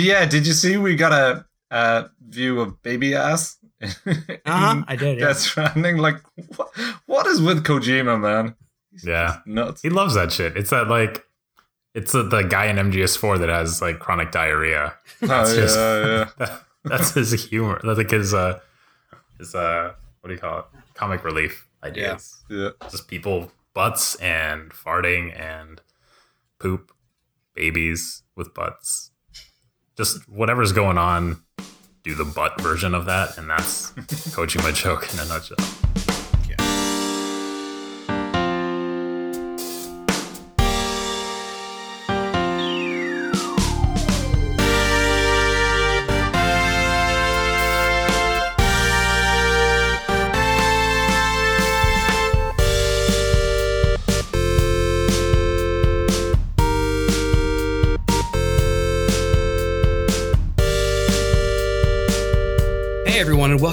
yeah, did you see we got a, a view of baby ass? Uh-huh, I did. Yeah. Death Stranding. Like, what, what is with Kojima, man? He's Yeah. nuts. He loves that shit. It's that like, it's the, the guy in MGS4 that has like chronic diarrhea. That's oh, just- yeah, yeah. That- that's his humor. That's like his uh, his uh, what do you call it? Comic relief ideas. yeah. Just people butts and farting and poop, babies with butts. Just whatever's going on, do the butt version of that, and that's Kojima joke in a nutshell.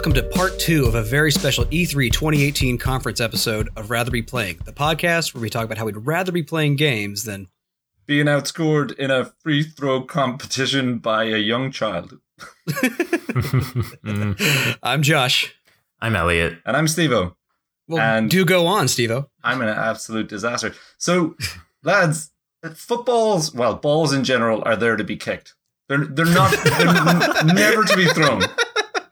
Welcome to part two of a very special E E3 2018 conference episode of Rather Be Playing, the podcast where we talk about how we'd rather be playing games than. Being outscored in a free throw competition by a young child. Mm. I'm Josh. I'm Elliot. And I'm Stevo. Well, And- do go on, Stevo. I'm an absolute disaster. So, lads, footballs, well, balls in general are there to be kicked. They're they're not they're n- never to be thrown.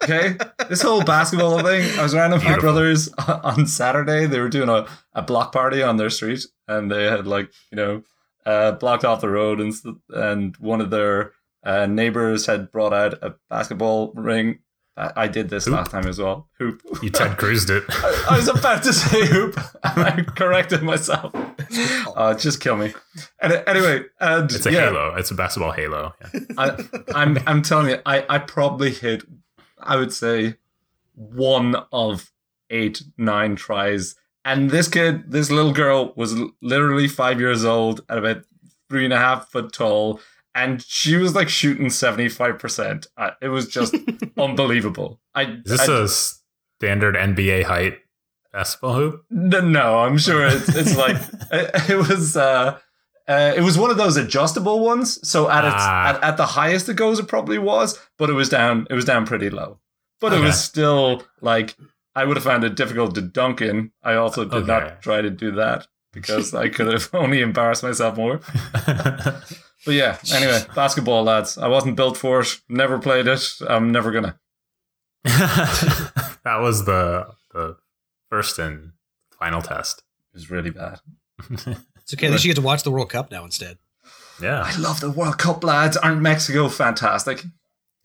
Okay, this whole basketball thing. I was around with my brothers on Saturday. They were doing a, a block party on their street, and they had like you know uh, blocked off the road, and and one of their uh, neighbors had brought out a basketball ring. I, I did this Hoop. last time as well. Hoop. You Ted Cruzed it. I, I was about to say hoop, and I corrected myself. Uh, just kill me. And anyway, and It's a yeah, halo. It's a basketball halo. Yeah. I, I'm I'm telling you, I I probably hit, I would say, one of eight nine tries. And this kid, this little girl, was literally five years old and about three and a half foot tall, and she was like shooting seventy five percent. It was just unbelievable. I Is this I, a standard NBA height basketball hoop? No, no, I'm sure it's it's like it, it was. Uh, uh, it was one of those adjustable ones. So at its Ah. at, at the highest it goes, it probably was, but it was down. It was down pretty low, but it was still like I would have found it difficult to dunk in. I also did Okay. not try to do that because I could have only embarrassed myself more. But yeah, anyway, basketball lads, I wasn't built for it. Never played it. I'm never gonna. that was the the first and final test. It was really bad. It's okay. At least you get to watch the World Cup now instead. Yeah. I love the World Cup lads. Aren't Mexico fantastic?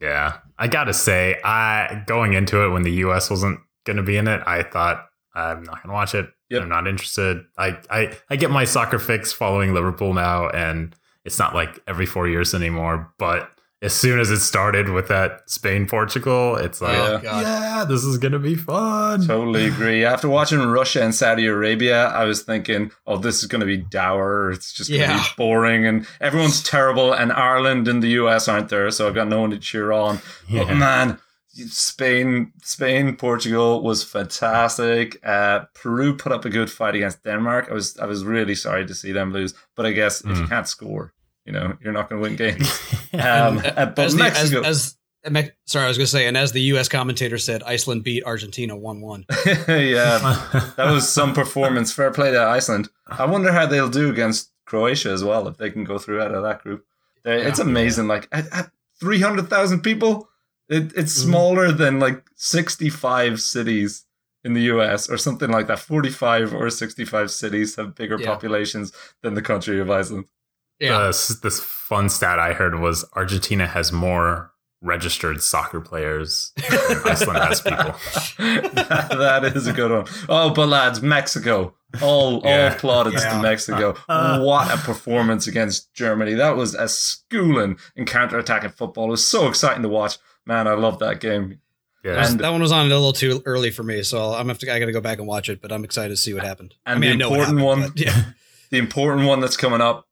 Yeah. I gotta say, I going into it when the US wasn't gonna be in it, I thought I'm not gonna watch it. Yep. I'm not interested. I, I I get my soccer fix following Liverpool now, and it's not like every four years anymore. But as soon as it started with that Spain Portugal, it's like, Yeah. Oh, God. yeah, this is gonna be fun. Totally agree. After watching Russia and Saudi Arabia, I was thinking, oh, this is going to be dour. It's just going to Yeah. be boring and everyone's terrible. And Ireland and the US aren't there. So I've got no one to cheer on. But man, Spain, Spain, Portugal was fantastic. Uh, Peru put up a good fight against Denmark. I was, I was really sorry to see them lose. But I guess if you Mm. can't score, you know, you're not going to win games. Um, but as the, as, as sorry, I was going to say, and as the U.S. commentator said, Iceland beat Argentina one-one. yeah, that was some performance. Fair play to Iceland. I wonder how they'll do against Croatia as well if they can go through out of that group. They- It's Yeah. amazing. Like at, at three hundred thousand people, it, it's Mhm. smaller than like sixty-five cities in the U.S. or something like that. Forty-five or sixty-five cities have bigger Yeah. populations than the country of Iceland. Yeah, Uh, s- this fun stat I heard was Argentina has more registered soccer players than Iceland has people. that, that is a good one. Oh, but lads, Mexico. All Yeah. all plaudits Yeah. to Mexico. Uh. what a performance against Germany. That was a schooling in counter-attacking football. It was so exciting to watch. Man, I love that game. Yeah, And- that one was on a little too early for me, so I'm have to. I got to go back and watch it, but I'm excited to see what happened. And I mean, the I know important happened, one- but yeah, The important one that's coming up,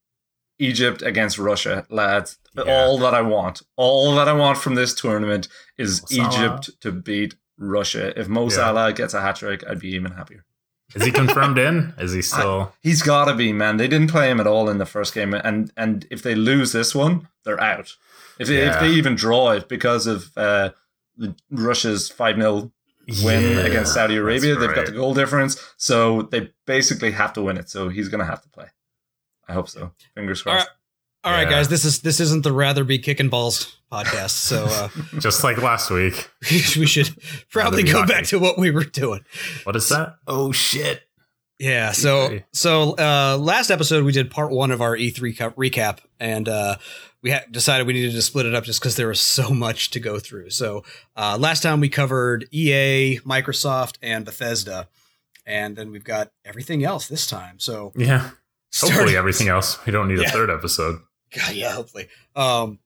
Egypt against Russia, lads. Yeah. All that I want, all that I want from this tournament is. Egypt to beat Russia. If Mo Yeah. Salah gets a hat trick, I'd be even happier. Is he confirmed in? Is he still? He's got to be, man. They didn't play him at all in the first game, and and if they lose this one, they're out. If they, if they even draw it because of uh, Russia's five 0 win Yeah, against Saudi Arabia, they've got the goal difference, so they basically have to win it. So he's going to have to play. I hope so. Fingers crossed. All right, Yeah. guys. This is this isn't the rather be kicking balls podcast, so uh, Just like last week. we should probably go hockey. back to what we were doing. What is that? Oh shit! Yeah. So so uh, last episode we did part one of our E3 cup recap, and uh, we had decided we needed to split it up just because there was so much to go through. So uh, last time we covered EA, Microsoft, and Bethesda, and then we've got everything else this time. So Yeah. Hopefully everything else. We don't need Yeah. a third episode. God, yeah, hopefully. Um,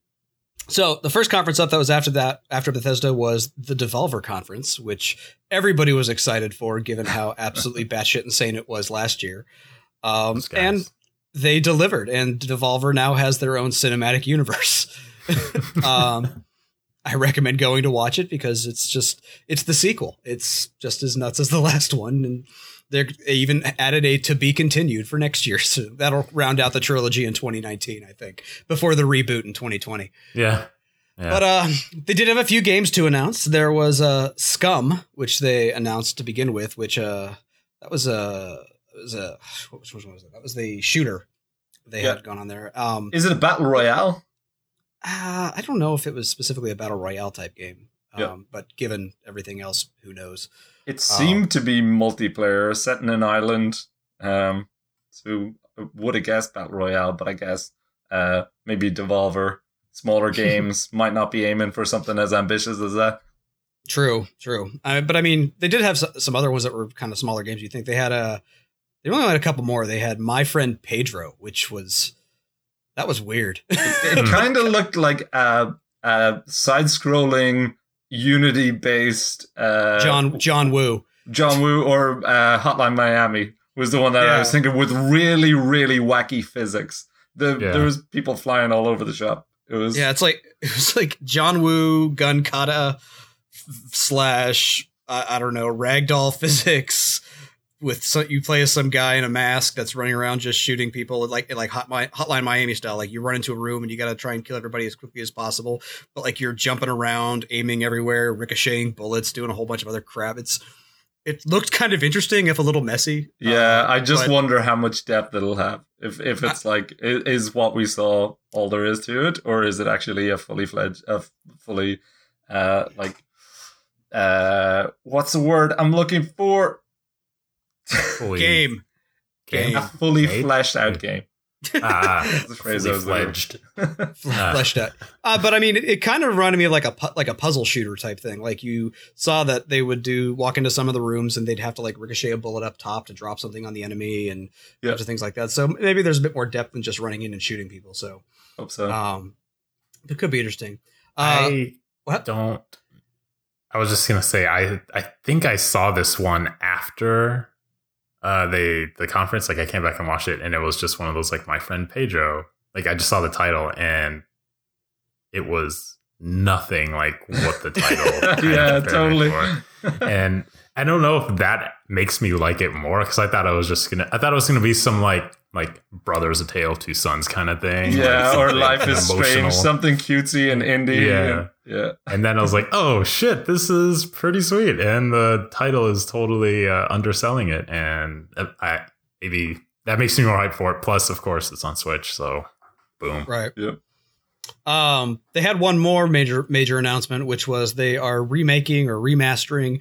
so the first conference up that was after that, after Bethesda, was the Devolver conference, which everybody was excited for, given how absolutely batshit insane it was last year. Um, and they delivered, and Devolver now has their own cinematic universe. um, I recommend going to watch it because it's just it's the sequel. It's just as nuts as the last one, and they even added a to be continued for next year. So that'll round out the trilogy in 2019, I think, before the reboot in 2020. yeah. Yeah. But uh, they did have a few games to announce. There was uh, Scum, which they announced to begin with, which uh, that was a was a what was, which one was it? That was the shooter they Yeah. had gone on there. Um, Is it a battle royale? uh, I don't know if it was specifically a battle royale type game. Um, Yeah. But given everything else, who knows? It seemed to be multiplayer, set in an island. Um, so would have guessed battle royale, but I guess uh, maybe Devolver, smaller games, might not be aiming for something as ambitious as that. True, true. Uh, but I mean, they did have some other ones that were kind of smaller games. You think they had a? They only had a couple more. They had My Friend Pedro, which was that was weird. It kind of looked like a, a side-scrolling Unity-based uh, John John Woo. John Woo or uh, Hotline Miami was the one that I was thinking with really, really wacky physics. The, Yeah. There was people flying all over the shop. It was Yeah, it's like it was like John Woo gun kata f- slash I, I don't know ragdoll physics with you play as some guy in a mask that's running around just shooting people like like Hot, Hotline Miami style. Like you run into a room and you got to try and kill everybody as quickly as possible, but like you're jumping around, aiming everywhere, ricocheting bullets, doing a whole bunch of other crap. It's it looked kind of interesting if a little messy. Yeah, Uh, I just wonder how much depth it'll have. If if it's like i- is what we saw all there is to it, or is it actually a fully fledged, a fully, uh, like, uh, what's the word I'm looking for? Fully- game. Game. a fully Made? fleshed out game. Ah, That's the phrase I fully was looking fledged. Ah. fleshed out. Uh, but I mean, it, it kind of reminded me of like a pu- like a puzzle shooter type thing. Like you saw that they would do walk into some of the rooms and they'd have to like ricochet a bullet up top to drop something on the enemy and a bunch of things like that. So maybe there's a bit more depth than just running in and shooting people. So Hope so. um, it could be interesting. Uh, I what? don't. I was just gonna say I I think I saw this one after uh the the conference. Like I came back and watched it, and it was just one of those like my friend Pedro. Like I just saw the title, and it was nothing like what the title. yeah, totally. And I don't know if that makes me like it more because I thought I was just gonna. I thought it was gonna be some like like brothers a tale of two sons kind of thing. yeah, like or life is emotional. strange, something cutesy and indie. Yeah. and- yeah. And then I was like, oh shit, this is pretty sweet. And the title is totally uh, underselling it. And uh, I maybe that makes me more hyped for it. Plus, of course, it's on Switch. So boom. Right. Yep. Um, they had one more major major announcement, which was they are remaking or remastering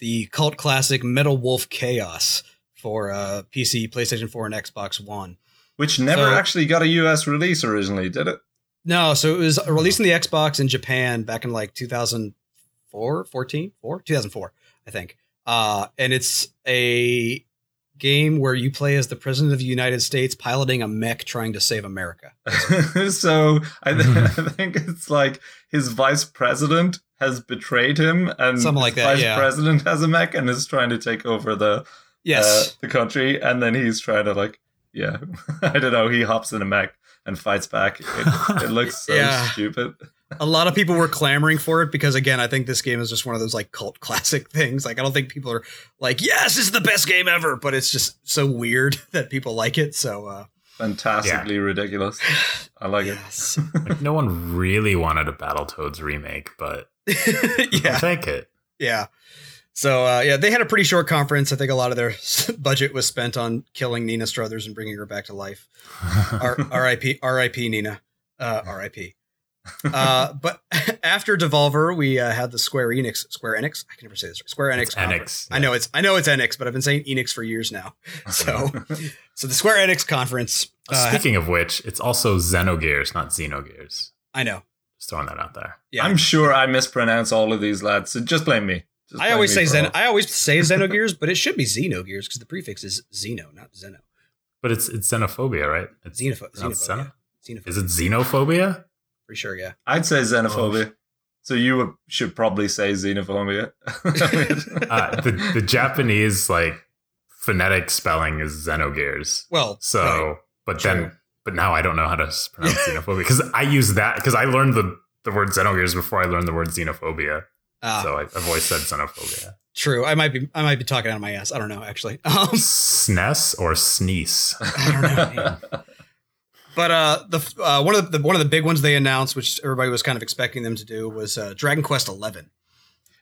the cult classic Metal Wolf Chaos for uh, PC, PlayStation 4, and Xbox One. Which never So- actually got a US release originally, did it? No, so it was released in the Xbox in Japan back in like 2004, 14, 4, 2004, I think. Uh, and it's a game where you play as the president of the United States piloting a mech trying to save America. so I, th- I think it's like his vice president has betrayed him, and Something like that, Vice yeah. president has a mech and is trying to take over the Yes. uh, the country, and then he's trying to like, yeah, I don't know. He hops in a mech and fights back. It, it looks so Yeah. stupid. a lot of people were clamoring for it because again, I think this game is just one of those like cult classic things. Like I don't think people are like, "Yes, this is the best game ever," but it's just so weird that people like it. So uh Fantastically ridiculous. I like yes. Like, no one really wanted a Battletoads remake, but yeah. I'll take it. Yeah. So uh, yeah, they had a pretty short conference. I think a lot of their budget was spent on killing Nina Struthers and bringing her back to life. R- R.I.P. R.I.P. Nina. Uh, R.I.P. Uh, but after Devolver, we uh, had the Square Enix. Square Enix. I can never say this. right. Square Enix. It's conference. Enix, I know it's. I know it's Enix, but I've been saying Enix for years now. So, so the Square Enix conference. Uh, Speaking of which, it's also Xenogears, not Xenogears. I know. Just throwing that out there. Yeah. I'm sure I mispronounce all of these lads, so just blame me. Just I always say for Zen. I always say Xenogears, but it should be Xenogears because the prefix is Xeno, not Zeno. But it's it's xenophobia, right? It's Xenopho- xenophobia. xeno- Xenophobia. Is it xenophobia? For sure, yeah. I'd say xenophobia. So you should probably say xenophobia. Uh, the the Japanese like phonetic spelling is Xenogears. Well, So, right. but True. then, but now I don't know how to pronounce xenophobia because I use that because I learned the the word Xenogears before I learned the word xenophobia. Ah, so I, I've always said xenophobia. true. I might be. I might be talking out of my ass. I don't know actually. Um, SNES or sneeze? I don't know. but uh, the uh, one of the one of the big ones they announced, which everybody was kind of expecting them to do, was uh, Dragon Quest Eleven.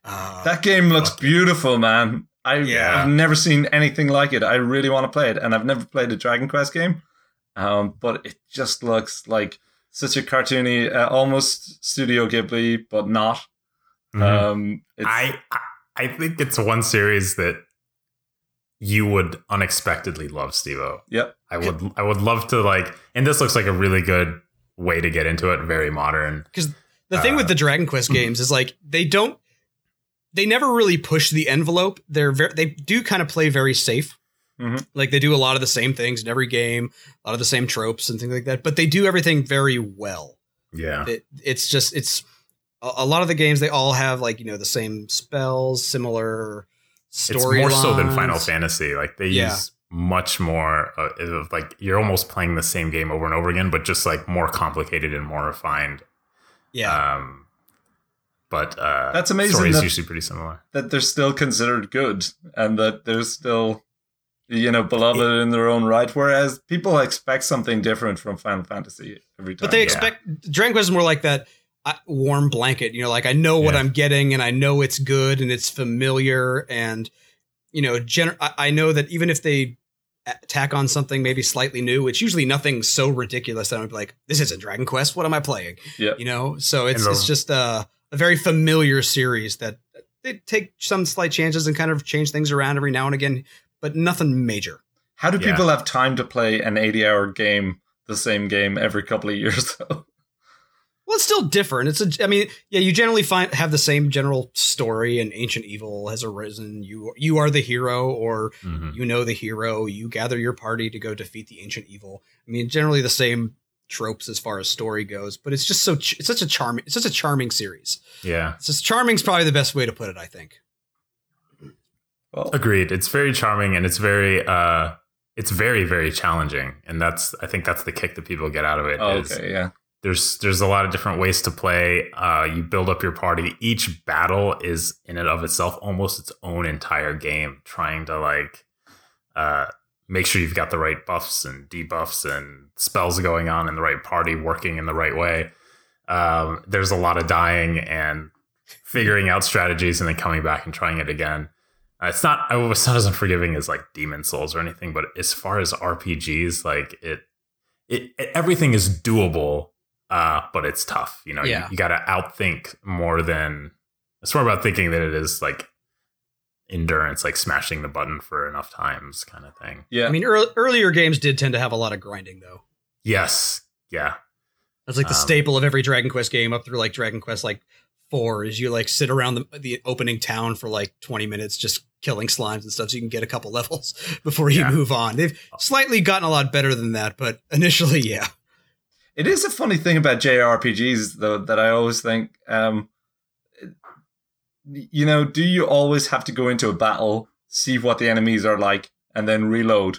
Uh, that game looks beautiful, man. I, Yeah. I've never seen anything like it. I really want to play it, and I've never played a Dragon Quest game. Um, but it just looks like such a cartoony, uh, almost Studio Ghibli, but not. Mhm. Um, it's, I I- I think it's one series that you would unexpectedly love, Stevo. Yep. I would I would love to like, and this looks like a really good way to get into it. Very modern. Cuz the thing uh, with the Dragon Quest games is like they don't. They never really push the envelope. They're very. They do kind of play very safe. Mhm. Like they do a lot of the same things in every game, a lot of the same tropes and things like that. But they do everything very well. Yeah. it, it's just it's a, a lot of the games they all have like you know the same spells similar It's story more so than Final. Fantasy. Like they Yeah. use much more uh, of like you're almost playing the same game over and over again, but just like more complicated and more refined. yeah Um, but uh, That's amazing Story is that- usually pretty similar. that they're still considered good and that they're still you know beloved in their own right whereas people expect something different from final fantasy every time but they yeah. expect dragon quest is more like that warm blanket you know like i know what Yeah. i'm getting and i know it's good and it's familiar and you know gen- I, I know that even if they a- tack on something maybe slightly new it's usually nothing so ridiculous that i'm like this isn't dragon quest what am i playing Yeah. you know so it's it's just a, a very familiar series that uh, they take some slight chances and kind of change things around every now and again but nothing major how do Yeah. people have time to play an 80 hour game the same game every couple of years though well it's still different. It's a i mean yeah you generally find have the same general story and ancient evil has arisen. You you are the hero or Mhm. you know the hero. You gather your party to go defeat the ancient evil. I mean generally the same tropes as far as story goes but it's just so ch- it's such a charming it's such a charming series. Yeah, it's just charming's probably the best way to put it i think. Well agreed. It's very charming and it's very uh, it's very very challenging, and that's I think that's the kick that people get out of it. is okay yeah there's there's a lot of different ways to play. Uh, you build up your party. Each battle is in and of itself almost its own entire game, trying to like uh, make sure you've got the right buffs and debuffs and spells going on in the right party, working in the right way. Um, there's a lot of dying and figuring out strategies and then coming back and trying it again. Uh, it's not it's not as unforgiving as like Demon Souls or anything, but as far as RPGs, like it, it, it everything is doable uh, but it's tough. You know, Yeah. you, you got to outthink more than it's more about thinking that it is like endurance, like smashing the button for enough times, kind of thing. yeah i mean ear earlier games did tend to have a lot of grinding though Yes, yeah, That's like the Um, staple of every Dragon Quest game up through like Dragon Quest like four is you like sit around the, the opening town for like 20 minutes just killing slimes and stuff so you can get a couple levels before you Yeah. move on. They've slightly gotten a lot better than that, but initially, yeah. It is a funny thing about JRPGs, though, that I always think, um, you know, do you always have to go into a battle, see what the enemies are like, and then reload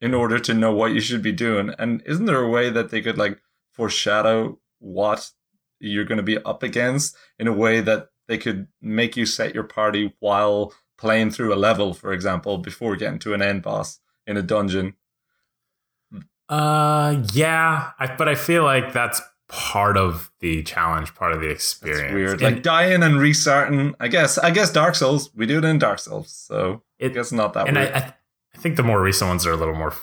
in order to know what you should be doing? And isn't there a way that they could like foreshadow what you're going to be up against in a way that they could make you set your party while playing through a level, for example, before getting to an end boss in a dungeon. Uh, yeah, I, but I feel like that's part of the challenge, part of the experience. It's weird. And like dying and restarting. I guess. I guess Dark Souls. We do it in Dark Souls, so I it, guess not that and I, weird. I, I think the more recent ones are a little more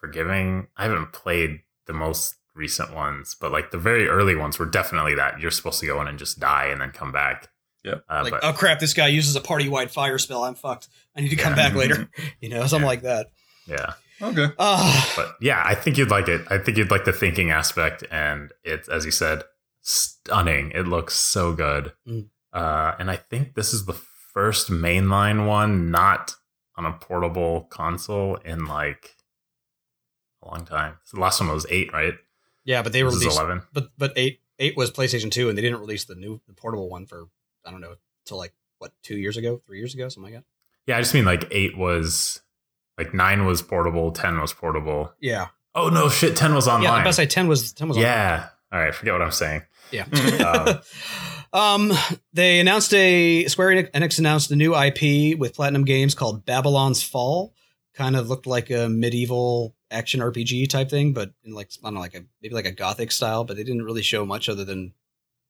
forgiving. I haven't played the most recent ones, but like the very early ones were definitely that you're supposed to go in and just die and then come back. Yep. Uh, like, but oh crap, this guy uses a party wide fire spell. I'm fucked. I need to come Yeah. back later. You know, something Yeah. like that. yeah, okay. Ah, but yeah, I think you'd like it. I think you'd like the thinking aspect, and it's as you said, stunning. It looks so good. Mm. Uh, and I think this is the first mainline one not on a portable console in like a long time. The last one was eight, right? yeah, but they This is released, eleven. but but eight eight was PlayStation two, and they didn't release the new the portable one for I don't know till like what two years ago, three years ago, something like that. Yeah, I just mean like eight was like nine was portable, ten was portable. Yeah, Oh no, shit, ten was online. yeah. online. I best say ten was ten was. on- yeah. All right, forget what I'm saying. Yeah. Um, um, they announced a Square Enix announced a new IP with Platinum Games called Babylon's Fall. Kind of looked like a medieval action RPG type thing, but in like I don't know, like a maybe like a gothic style. But they didn't really show much other than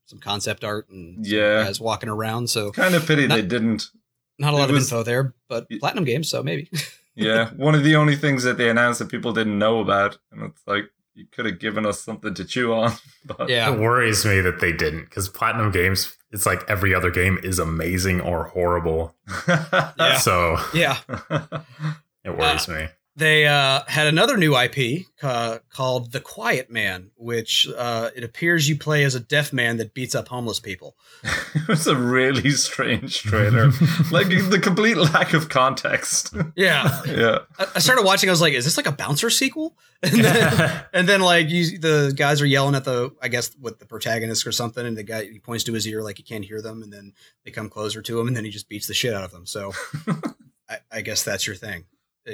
some concept art and Yeah. guys walking around. So Kind of pity Not- they didn't. not a lot It of info there, but Platinum Games, so maybe. Yeah, one of the only things that they announced that people didn't know about, and it's like you could have given us something to chew on. But yeah, It worries me that they didn't because Platinum Games, it's like every other game is amazing or horrible. Yeah. So yeah. it worries uh, me. They uh, had another new IP uh, called The Quiet Man, which uh, it appears you play as a deaf man that beats up homeless people. it was a really strange trailer. like the complete lack of context. Yeah, yeah. I, I started watching. I was like, "Is this like a bouncer sequel?" And then, and then like you, the guys are yelling at the, I guess, with the protagonist or something, and the guy he points to his ear like he can't hear them, and then they come closer to him, and then he just beats the shit out of them. So, I, I guess that's your thing.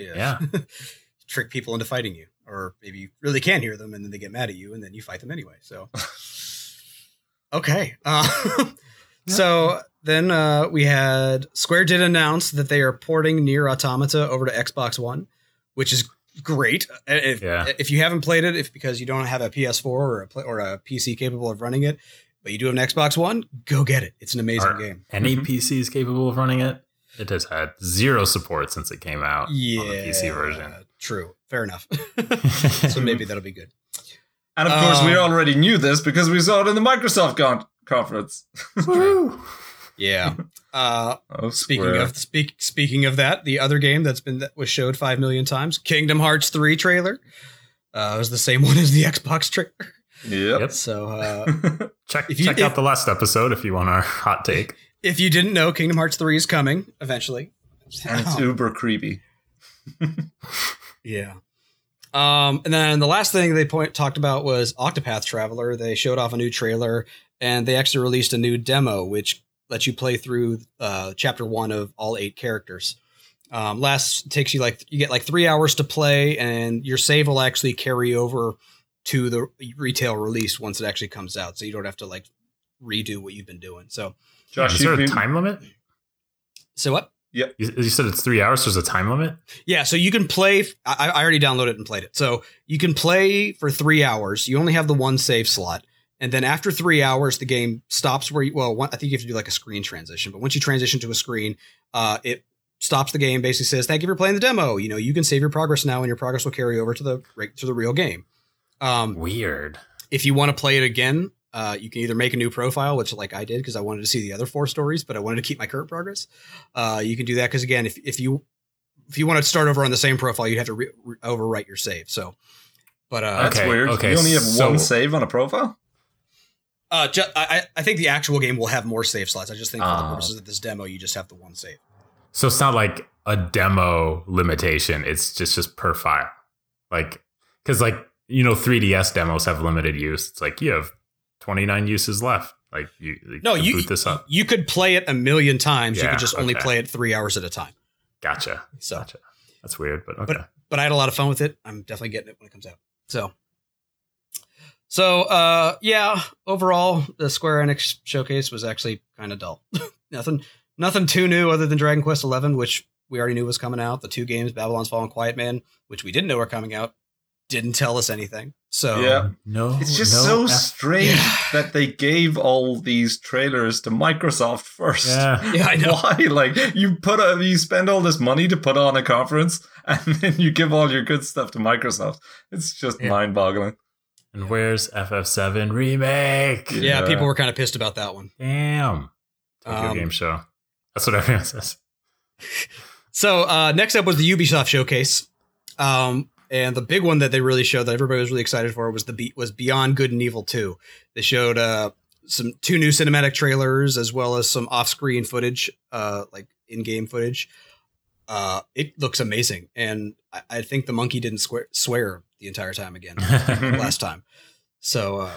Yeah. trick people into fighting you, or maybe you really can't hear them, and then they get mad at you, and then you fight them anyway. So, okay. Uh, so then uh, we had Square did announce that they are porting Nier Automata over to Xbox One, which is great. Uh, If, Yeah. if you haven't played it, if because you don't have a PS4 or a play, or a PC capable of running it, but you do have an Xbox One, go get it. It's an amazing Are game. Any Mhm. PC is capable of running it. It has had zero support since it came out Yeah, on the PC version. True. Fair enough. so maybe that'll be good. And of course, we Um, already knew this because we saw it in the Microsoft con- conference. Yeah. Uh, Oh, speaking Square. of speak, speaking of that, the other game that's been that was showed five million times, Kingdom Hearts three trailer, uh, was the same one as the Xbox trailer. Yep. Yep. So uh, Check If you- check if- out the last episode if you want our hot take. If you didn't know, Kingdom Hearts three is coming eventually. and it's uber creepy. Yeah. Um, and then the last thing they point talked about was Octopath Traveler. They showed off a new trailer, and they actually released a new demo, which lets you play through uh, chapter one of all eight characters. Um, last takes you like you get like three hours to play, and your save will actually carry over to the retail release once it actually comes out, so you don't have to like redo what you've been doing. So, Josh, is there a time limit? so what? You, you said it's three hours. There's a time limit. Yeah, so you can play. I, I already downloaded it and played it. So you can play for three hours. You only have the one save slot, and then after three hours, the game stops where you. Well, one, I think you have to do like a screen transition. But once you transition to a screen, uh, it stops the game. Basically says, "Thank you for playing the demo. You know, you can save your progress now, and your progress will carry over to the to the real game." Um, Weird. if you want to play it again, uh, you can either make a new profile, which like I did because I wanted to see the other four stories, but I wanted to keep my current progress. Uh, you can do that because again, if if you if you want to start over on the same profile, you'd have to re- re- overwrite your save. So, but uh, That's Okay, weird. okay, You only have so- one save on a profile? uh, ju- I I think the actual game will have more save slots. I just think for the Ah. purposes of this demo, you just have the one save. So it's not like a demo limitation. It's just just per file. Like because like you know 3ds demos have limited use. It's like you have 29 uses left. Like you, you No, you boot this up. you could play it a million times. you could just only play it three hours at a time. Gotcha. So, Gotcha. That's weird, but okay. but I had a lot of fun with it. I'm definitely getting it when it comes out. So, So, uh, yeah, overall, the Square Enix showcase was actually kind of dull. nothing, nothing too new other than Dragon Quest XI, which we already knew was coming out. The two games, Babylon's Fall and Quiet Man, which we didn't know were coming out, didn't tell us anything. So, Yeah. No, It's just no so F- strange that they gave all these trailers to Microsoft first. Yeah. yeah, I know. Why? Like you put a, you spend all this money to put on a conference, and then you give all your good stuff to Microsoft. It's just Yeah. mind-boggling. And where's FF7 remake? Yeah, Yeah. people were kind of pissed about that one. Damn. Tokyo Um, Game Show. That's what everyone says. So uh, next up was the Ubisoft showcase, um, and the big one that they really showed that everybody was really excited for was the beat was Beyond Good and Evil Two. They showed uh, some two new cinematic trailers as well as some off screen footage, uh, like in game footage. Uh, it looks amazing, and I, I think the monkey didn't swear, swear the entire time again last time. So uh,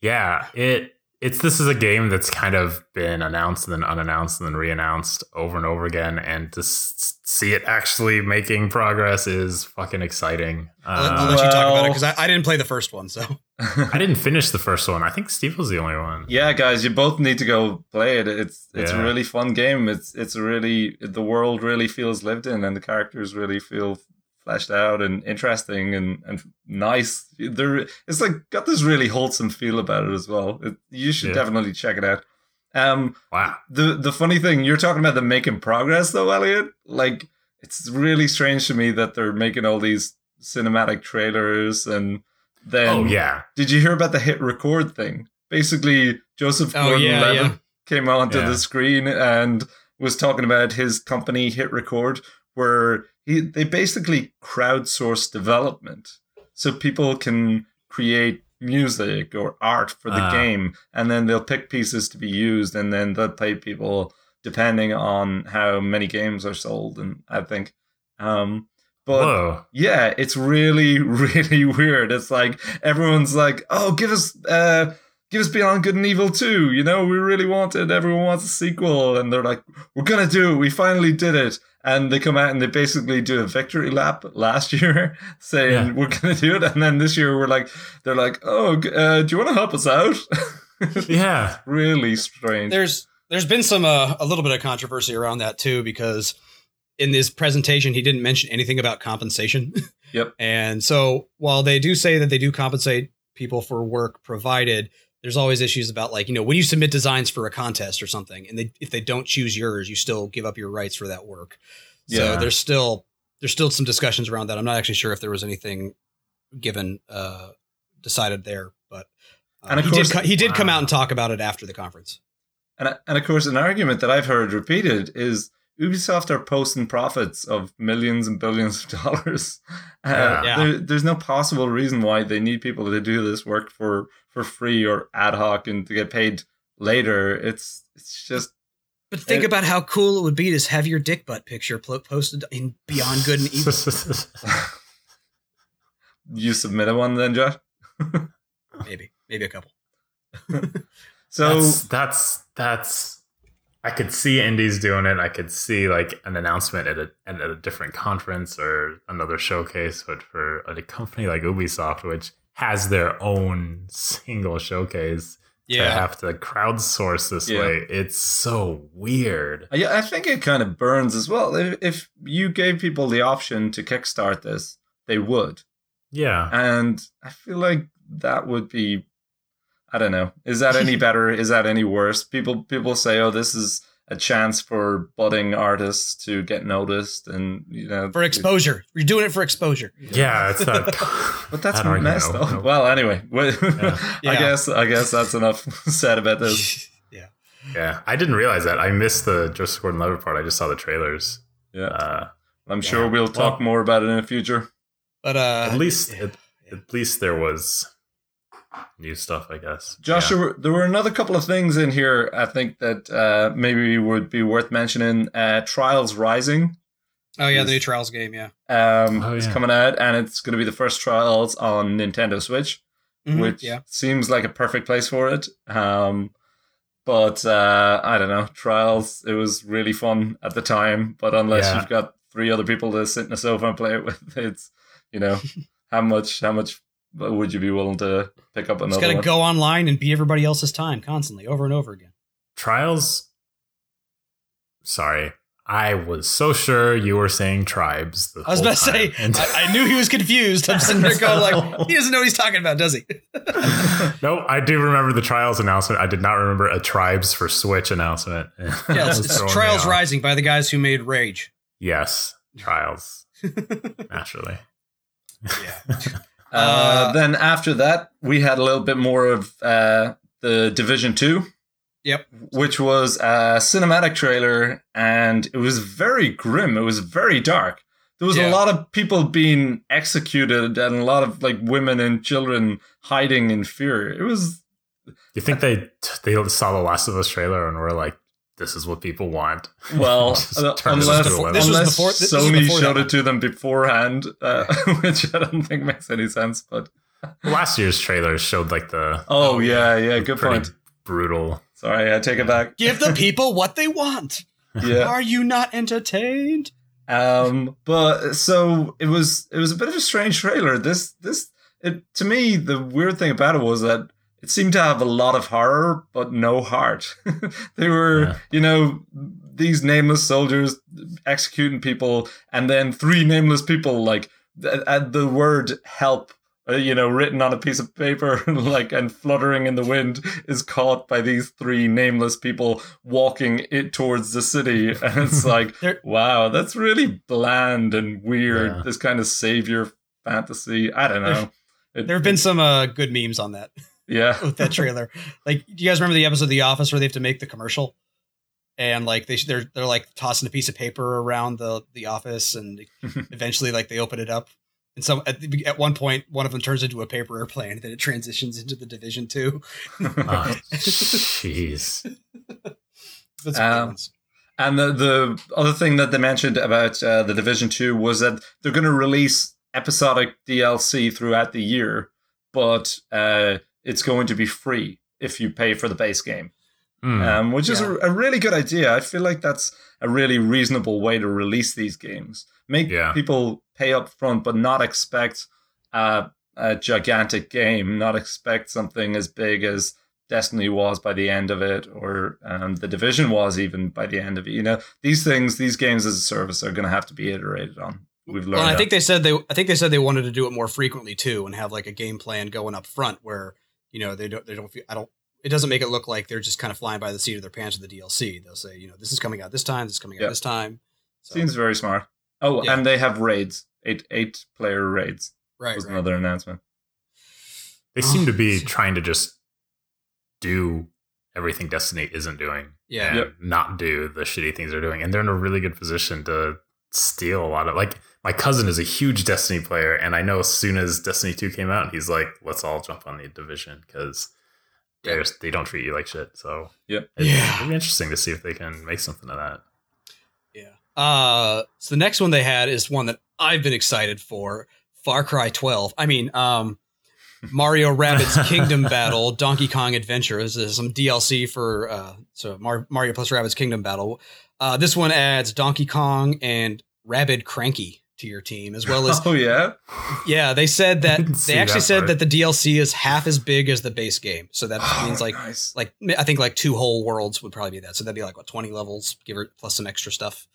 yeah, it it's this is a game that's kind of been announced and then unannounced and then reannounced over and over again, and to s- see it actually making progress is fucking exciting. I'll, I'll Uh, let you talk about it because I, I didn't play the first one. So I didn't finish the first one. I think Steve was the only one. yeah, guys, you both need to go play it. It's it's a really fun game. It's it's a really the world really feels lived in, and the characters really feel fleshed out and interesting and, and nice. There, it's like got this really wholesome feel about it as well. It, you should Yeah. definitely check it out. Um, Wow. the the funny thing you're talking about them making progress though, Elliot. Like it's really strange to me that they're making all these cinematic trailers and then oh yeah. did you hear about the hit record thing? Basically, Joseph Oh, Gordon yeah, Levitt yeah. came onto Yeah. the screen and was talking about his company Hit Record, where he they basically crowdsource development, so people can create music or art for the Ah. game, and then they'll pick pieces to be used, and then they'll pay people depending on how many games are sold. And I think, um, but Whoa. yeah, it's really, really weird. It's like everyone's like, "Oh, give us, uh, give us Beyond Good and Evil 2. You know, we really want it. Everyone wants a sequel." And they're like, "We're gonna do it. We finally did it." And they come out and they basically do a victory lap last year, saying Yeah. we're gonna do it. And then this year we're like, they're like, "Oh, uh, do you want to help us out?" Yeah. really strange. there's there's been some uh, a little bit of controversy around that too because in this presentation he didn't mention anything about compensation. Yep. And so while they do say that they do compensate people for work provided, there's always issues about like you know when you submit designs for a contest or something, and they if they don't choose yours, you still give up your rights for that work. So Yeah. there's still there's still some discussions around that. I'm not actually sure if there was anything given uh decided there, but uh, And of he course- did he did come out and talk about it after the conference. And, and of course, an argument that I've heard repeated is Ubisoft are posting profits of millions and billions of dollars. Uh, Yeah. Yeah. There, there's no possible reason why they need people to do this work for, for free or ad hoc and to get paid later. It's it's just But think It- about how cool it would be to have your dick butt picture pl- posted in Beyond Good and Evil. you submitted one then, Josh. maybe, maybe a couple. So that's, that's that's I could see indies doing it. I could see like an announcement at a at a different conference or another showcase, but for a company like Ubisoft, which has their own single showcase, to have to crowdsource this Yeah. way, it's so weird. yeah, I think it kind of burns as well. If, if you gave people the option to kickstart this, they would. Yeah, And I feel like that would be I don't know. Is that any better? Is that any worse? People people say, "Oh, this is a chance for budding artists to get noticed and, you know, for exposure. You're doing it for exposure. yeah, it's that. But that's that argument, messed no, no. Well, anyway, I Yeah. guess I guess that's enough said about this. yeah. Yeah, I didn't realize that. I missed the Joseph Gordon-Levitt part. I just saw the trailers. Yeah. Uh, I'm sure Yeah. we'll talk Well- more about it in the future. But uh at least, yeah. at, at least there was new stuff, I guess. Josh, Yeah. there, were, another couple of things in here I think that uh, maybe would be worth mentioning. Uh, Trials Rising oh yeah, is- the new Trials game, yeah. um, Oh, is yeah. coming out, and it's going to be the first Trials on Nintendo Switch, Mhm, which yeah. seems like a perfect place for it. Um, but uh, I don't know, Trials. It was really fun at the time, but unless Yeah. you've got three other people to sit in a sofa and play it with, it's you know how much how much but would you be willing to pick up Just another gotta one? go online and beat everybody else's time constantly, over and over again. Trials. Sorry, I was so sure you were saying tribes. The I was whole about to say. And- I, I knew he was confused. I'm sitting there going like, he doesn't know what he's talking about, does he? no, I do remember the Trials announcement. I did not remember a Tribes for Switch announcement. Yeah, it's, it's Trials. Rising by the guys who made Rage. Yes, Trials. Naturally. Yeah. Uh, Uh, then after that, we had a little bit more of uh, the Division Two. Yep. Which was a cinematic trailer, and it was very grim. It was very dark. There was Yeah. a lot of people being executed, and a lot of like women and children hiding in fear. It was You think they they saw the Last of Us trailer and were like, "This is what people want." well, Just uh, turn this unless into This unless before- this Sony showed that it to them beforehand, uh, which I don't think makes any sense. But Last year's trailer showed like the oh yeah, yeah, good pretty point. brutal. Sorry, I take it back. Give the people what they want. Yeah. Are you not entertained? Um, but so it was it was a bit of a strange trailer. This this it to me the weird thing about it was that it seemed to have a lot of horror but no heart. they were Yeah. you know these nameless soldiers executing people, and then three nameless people like th- uh, the word help. Uh, you know, written on a piece of paper, like and fluttering in the wind, is caught by these three nameless people walking it towards the city, and it's like, Wow, that's really bland and weird. Yeah. This kind of savior fantasy. I don't know. It- There have been some uh, good memes on that yeah. with that trailer. like, do you guys remember the episode of The Office where they have to make the commercial? And like they they're they're like tossing a piece of paper around the the office, and eventually like they open it up. And so at, the, at one point, one of them turns into a paper airplane, and then it transitions into the Division Two. Oh, Jeez. That's Um. And the the other thing that they mentioned about uh, the Division Two was that they're going to release episodic DLC throughout the year, but uh, it's going to be free if you pay for the base game. Hmm. um, which is Yeah. a, a really good idea. I feel like that's a really reasonable way to release these games. Make Yeah. people pay up front, but not expect uh, a gigantic game, not expect something as big as Destiny was by the end of it, or um, the Division was even by the end of it. You know, these things, these games as a service, are going to have to be iterated on. We've learned. Well, and I that. think they said they I think they said they wanted to do it more frequently too, and have like a game plan going up front where you know they don't they don't feel, I don't it doesn't make it look like they're just kind of flying by the seat of their pants with the DLC. They'll say you know this is coming out this time, this is coming Yeah. out this time. So, seems very smart. Oh, Yeah. and they have raids, eight eight player raids. right, was right. another announcement. They seem to be trying to just do everything Destiny isn't doing Yeah. and Yep. not do the shitty things they're doing. And they're in a really good position to steal a lot of like my cousin is a huge Destiny player, and I know as soon as Destiny 2 came out, he's like, let's all jump on the division because Yeah. they're they don't treat you like shit. So Yep. it's, Yeah. it'll be interesting to see if they can make something of that. Yeah. Uh, so the next one they had is one that I've been excited for Far Cry 12. I mean, um, Mario Rabbids Kingdom Battle, Donkey Kong Adventure. This is some DLC for uh, so Mar- Mario plus Rabbids Kingdom Battle. Uh, this one adds Donkey Kong and Rabbid Cranky to your team, as well as Oh yeah, yeah. They said that they actually that said that the DLC is half as big as the base game. So that means like nice. like I think like two whole worlds would probably be that. So that'd be like what twenty levels, give it plus some extra stuff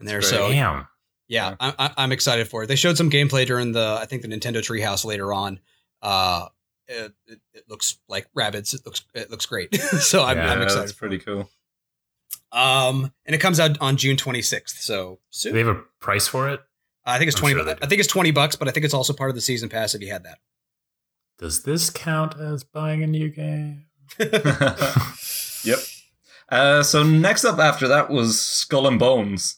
in there. So. Damn. yeah, I, I, I'm excited for it. They showed some gameplay during the I think the Nintendo Treehouse later on. Uh, it, it, it looks like rabbits. It looks it looks great. so I'm, Yeah, I'm excited. that's pretty cool. Um, and it comes out on June 26th. So Do soon. they have a price for it? I think it's I'm twenty. sure. I think it's twenty bucks, but I think it's also part of the season pass if you had that. Does this count as buying a new game? Yep. Uh, so next up after that was Skull and Bones.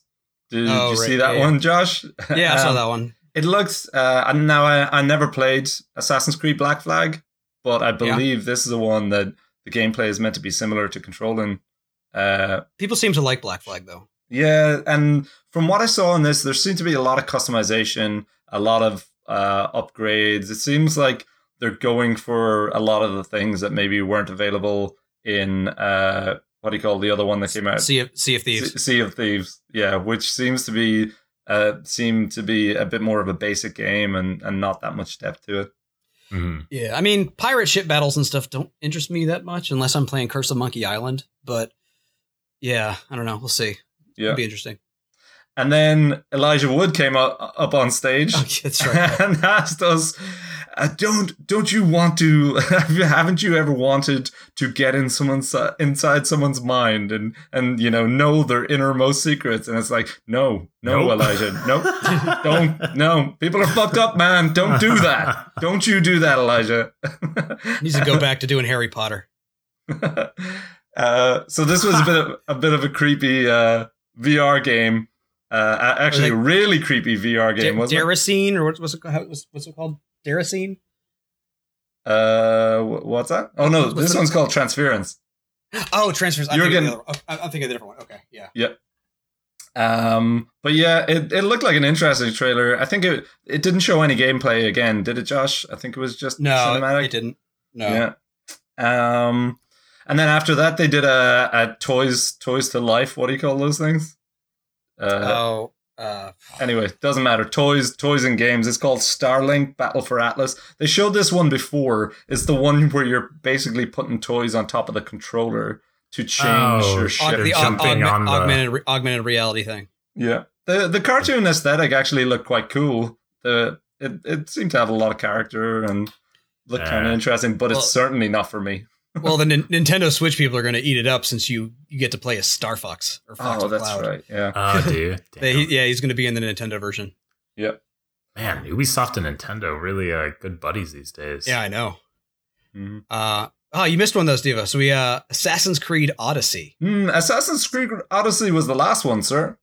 Did, Oh, you right, see that yeah, one, Josh? Yeah, I saw Um, that one. It looks. Uh, and now I, I never played Assassin's Creed Black Flag, but I believe this is the one that the gameplay is meant to be similar to controlling. Uh, People seem to like Black Flag though. yeah, and from what I saw in this, there seemed to be a lot of customization, a lot of uh, upgrades. It seems like they're going for a lot of the things that maybe weren't available in uh, what do you call the other one that came out? Sea of, sea of Thieves. Se- Sea of Thieves, yeah, which seems to be uh seem to be a bit more of a basic game and and not that much depth to it. Mhm. Yeah, I mean, pirate ship battles and stuff don't interest me that much unless I'm playing Curse of Monkey Island. But yeah, I don't know. We'll see. Yeah. It'll be interesting. And then Elijah Wood came up, up on stage Oh, yeah, that's right. and asked us, uh, "Don't don't you want to? haven't you ever wanted to get in someone's uh, inside someone's mind and and you know know their innermost secrets?" And it's like, no, no, Nope. Elijah, no, don't, no. People are fucked up, man. Don't do that. Don't you do that, Elijah. Needs to go back to doing Harry Potter. Uh, so this was a bit of a bit of a creepy uh, VR game. Uh, actually, a Like- really creepy VR game, wasn't it? Déraciné, or what- what's it, how- what's, what's it called? Déraciné? Uh, what's that? Oh no, What's this one's called Transference. Oh, Transference. I'm You're thinking, getting- other- I'm thinking of the different one. Okay, yeah. Um, but yeah, it, it looked like an interesting trailer. I think it it didn't show any gameplay again, did it, Josh? I think it was just No, cinematic. it didn't. No. Yeah. Um, and then after that, they did a, a toys toys to life. What do you call those things? Uh, Oh, uh, Anyway, doesn't matter. Toys, toys and games. It's called Starlink Battle for Atlas. They showed this one before. It's the one where you're basically putting toys on top of the controller to change Oh, your aug- ship. They're the aug- jumping augment- on the- augmented, re- augmented reality thing. Yeah, the the cartoon aesthetic actually looked quite cool. The it it seemed to have a lot of character and looked kind of interesting, but Well- it's certainly not for me. Well, the Nin- Nintendo Switch people are going to eat it up since you you get to play as Star Fox or Fox Oh, that's McCloud. right. Yeah. Oh, dude. They, he- yeah, he's going to be in the Nintendo version. Yep. Man, Ubisoft and Nintendo really uh, good buddies these days. Yeah, I know. hmm Uh, oh, you missed one of those, Diva. So we uh, Assassin's Creed Odyssey. Mm, Assassin's Creed Odyssey was the last one, sir.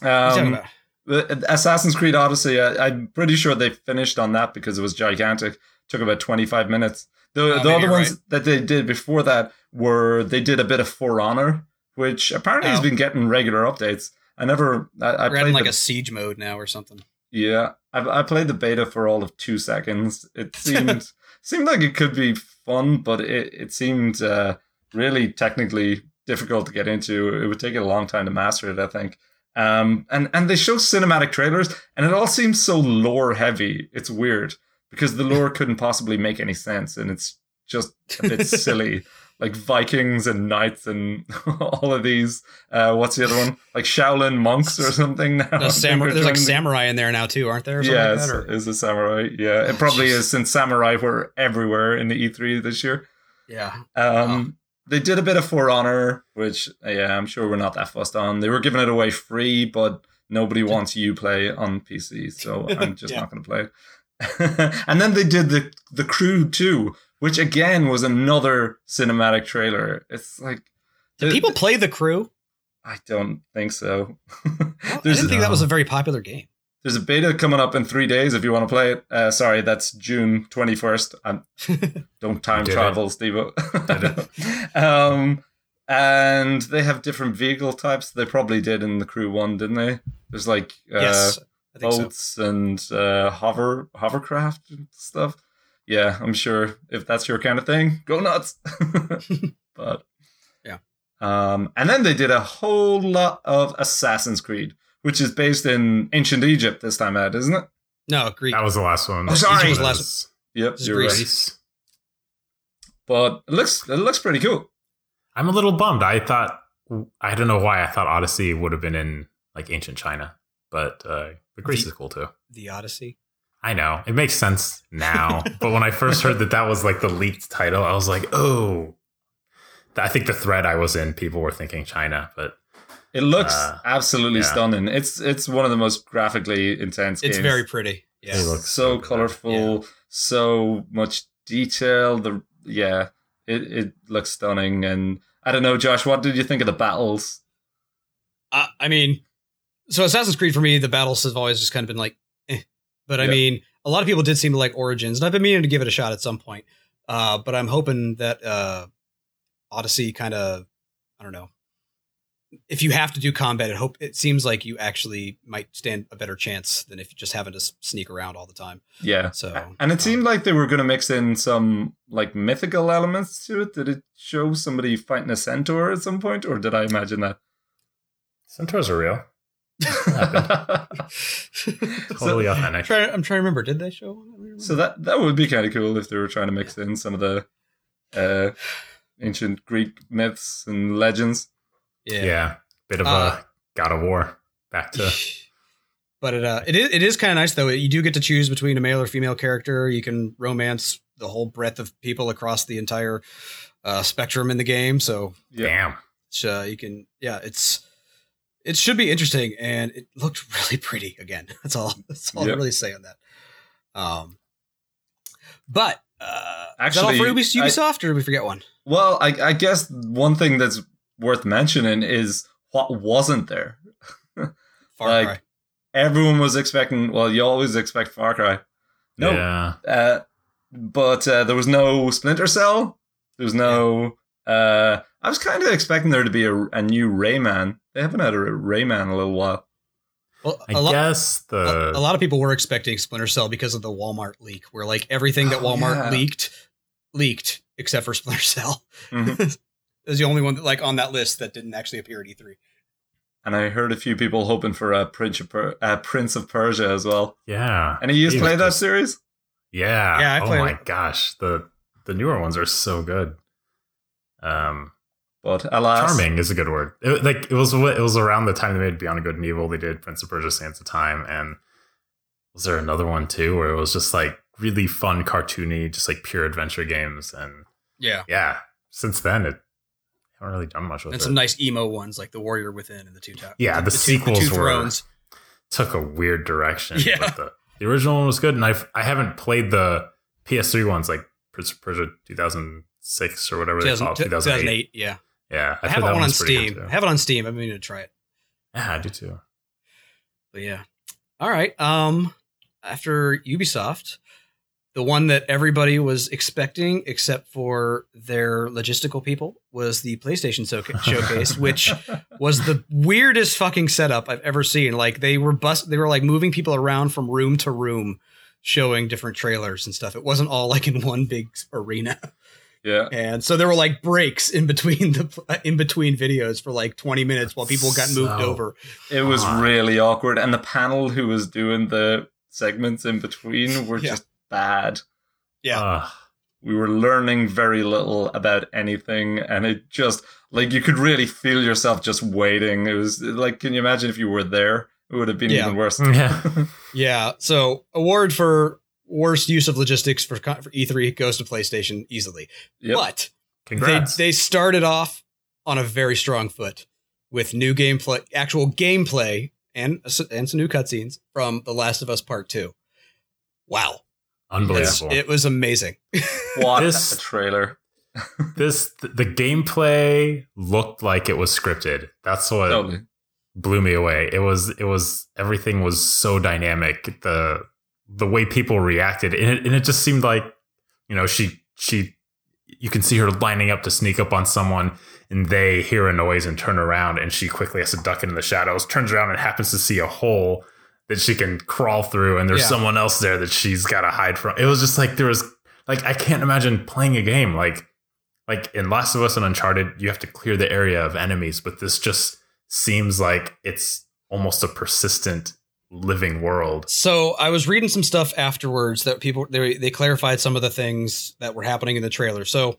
What are you talking Um, about? Assassin's Creed Odyssey, I, I'm pretty sure they finished on that because it was gigantic. Took about 25 minutes. The, the other ones right. that they did before that were they did a bit of For Honor, which apparently has Oh. been getting regular updates. I never, I, I played like the, a siege mode now or something. yeah, I, I played the beta for all of two seconds. It seemed seemed like it could be fun, but it it seemed uh, really technically difficult to get into. It would take it a long time to master it, I think. Um, and and they show cinematic trailers, and it all seems so lore heavy. It's weird because the lore couldn't possibly make any sense, and it's just a bit silly. Like Vikings and knights and all of these. Uh, what's the other one? Like Shaolin monks or something. Now No, samurai, there's like to- samurai in there now too, aren't there? yeah, like that, it's a samurai. Yeah, it probably is since samurai were everywhere in the E3 this year. yeah. Um, They did a bit of For Honor, which yeah, I'm sure we're not that fussed on. They were giving it away free, but nobody wants you play on PC, so I'm just Yeah. not going to play it. and then they did the the Crew too, which again was another cinematic trailer. It's like Did the- people play the crew? I don't think so. Well, I There's didn't think that was a very popular game. There's a beta coming up in three days if you want to play it. Uh, sorry, that's June 21st. I'm, don't time travel, Steve. Um, and they have different vehicle types. They probably did in the crew one, didn't they? There's like uh, yes, I think so. boats and uh, hover hovercraft and stuff. Yeah, I'm sure if that's your kind of thing, go nuts. but Yeah. Um, and then they did a whole lot of Assassin's Creed, which is based in ancient Egypt this time out, isn't it? No, Greek. That was the last one. Oh, sorry. It was last was Yep, you're Greece. right. But it looks it looks pretty cool. I'm a little bummed. I thought I don't know why I thought Odyssey would have been in like ancient China, but uh, but Greece The- is cool too. the Odyssey. I know it makes sense now, but when I first heard that that was like the leaked title, I was like, oh. I think the thread I was in, people were thinking China, but It looks Uh, absolutely yeah. stunning. It's it's one of the most graphically intense It's games. very pretty. Yeah. It looks so so good. colorful, so much detail. The yeah, it it looks stunning. And I don't know, Josh, what did you think of the battles? I, I mean, so Assassin's Creed for me, the battles have always just kind of been like, eh. but I Yeah. mean, a lot of people did seem to like Origins, and I've been meaning to give it a shot at some point. Uh, but I'm hoping that uh, Odyssey kind of, I don't know, if you have to do combat, it hope it seems like you actually might stand a better chance than if you're just having to sneak around all the time. Yeah. So, And it um, seemed like they were going to mix in some like mythical elements to it. Did it show somebody fighting a centaur at some point, or did I imagine that? centaurs are real. Totally I'm trying, I'm trying to remember. Did they show? one? I don't remember. so that that would be kind of cool if they were trying to mix in some of the uh, ancient Greek myths and legends. Yeah. yeah, Bit of Uh, a God of War. Back to but it uh, it is it is kind of nice though. You do get to choose between a male or female character. You can romance the whole breadth of people across the entire uh, spectrum in the game. So Yeah. damn. it's, uh, you can yeah, it's it should be interesting, and it looked really pretty again. That's all. That's all Yep. I really say on that. Um, but uh, Actually, is that all for Ubis- I- Ubisoft, or did we forget one? Well, I, I guess one thing that's worth mentioning is what wasn't there. Far Like, Cry. Everyone was expecting. Well, you always expect Far Cry. No, Yeah. uh, but uh, there was no Splinter Cell. There was no. Uh, I was kind of expecting there to be a, a new Rayman. They haven't had a Rayman in a little while. Well, I a lot. guess A, the a lot of people were expecting Splinter Cell because of the Walmart leak, where like everything that Oh, Walmart yeah. leaked leaked except for Splinter Cell. Mhm. it was the only one that, like on that list that didn't actually appear at E E3. And I heard a few people hoping for a Prince of, per- uh, Prince of Persia as well. yeah. And you He was played that just- series? Yeah. Yeah, I oh my it. gosh. The the newer ones are so good. Um But alas, charming is a good word. It, like it was it was around the time they made Beyond Good and Evil. They did Prince of Persia: Sands of Time, and was there another one too where it was just like really fun, cartoony, just like pure adventure games? And Yeah, yeah, since then it haven't really done much with and it. some nice emo ones like the Warrior Within and the Two Towers. Yeah, the two- sequels two were- Thrones. Took a weird direction. Yeah. but the, the original one was good, and I I haven't played the PS3 ones like Prince of Persia 2006 or whatever they 2000 call it, 2008. 2008. Yeah, Yeah, I, I, have it on one's pretty good, Steam. I have it on Steam. I've been meaning to try it. Yeah, I do too. But yeah. All right. Um after Ubisoft, the one that everybody was expecting except for their logistical people was the PlayStation so- showcase, which was the weirdest fucking setup I've ever seen. Like they were bus they were like moving people around from room to room showing different trailers and stuff. It wasn't all like in one big arena. Yeah. And so there were like breaks in between the in between videos for like 20 minutes while people got moved over. It was God. really awkward, and the panel who was doing the segments in between were Yeah. just bad. Yeah. Ugh. We were learning very little about anything, and it just like you could really feel yourself just waiting. It was like, can you imagine if you were there? It would have been Yeah. even worse. yeah. Yeah. So award for worst use of logistics for, for E3 goes to PlayStation easily. Yep. But they, Congrats. they started off on a very strong foot with new gameplay, actual gameplay, and and some new cutscenes from The Last of Us Part Two. Wow, It's- Unbelievable. it was amazing. what This- a trailer! this the gameplay looked like it was scripted. That's what Totally. blew me away. It was it was everything was so dynamic. The the way people reacted, and it, and it just seemed like you know she she you can see her lining up to sneak up on someone, and they hear a noise and turn around, and she quickly has to duck into the shadows. Turns around and happens to see a hole that she can crawl through, and there's Yeah. someone else there that she's got to hide from. It was just like there was like I can't imagine playing a game like like in Last of Us and Uncharted, you have to clear the area of enemies, but this just seems like it's almost a persistent living world. So I was reading some stuff afterwards that people they they clarified some of the things that were happening in the trailer. So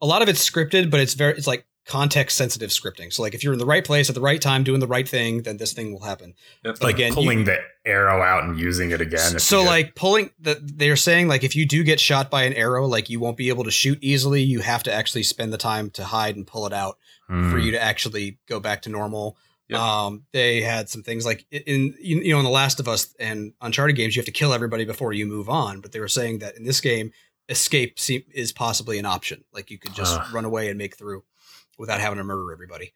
a lot of it's scripted, but it's very it's like context sensitive scripting. So like if you're in the right place at the right time doing the right thing, then this thing will happen. Yep. Like again, pulling you- the arrow out and using it again. so like pulling the they're saying like if you do get shot by an arrow, like you won't be able to shoot easily. You have to actually spend the time to hide and pull it out Hmm. for you to actually go back to normal. Yep. Um, they had some things like in you know in the Last of Us and Uncharted games, you have to kill everybody before you move on. But they were saying that in this game, escape is possibly an option. Like you could just Ugh. run away and make through without having to murder everybody.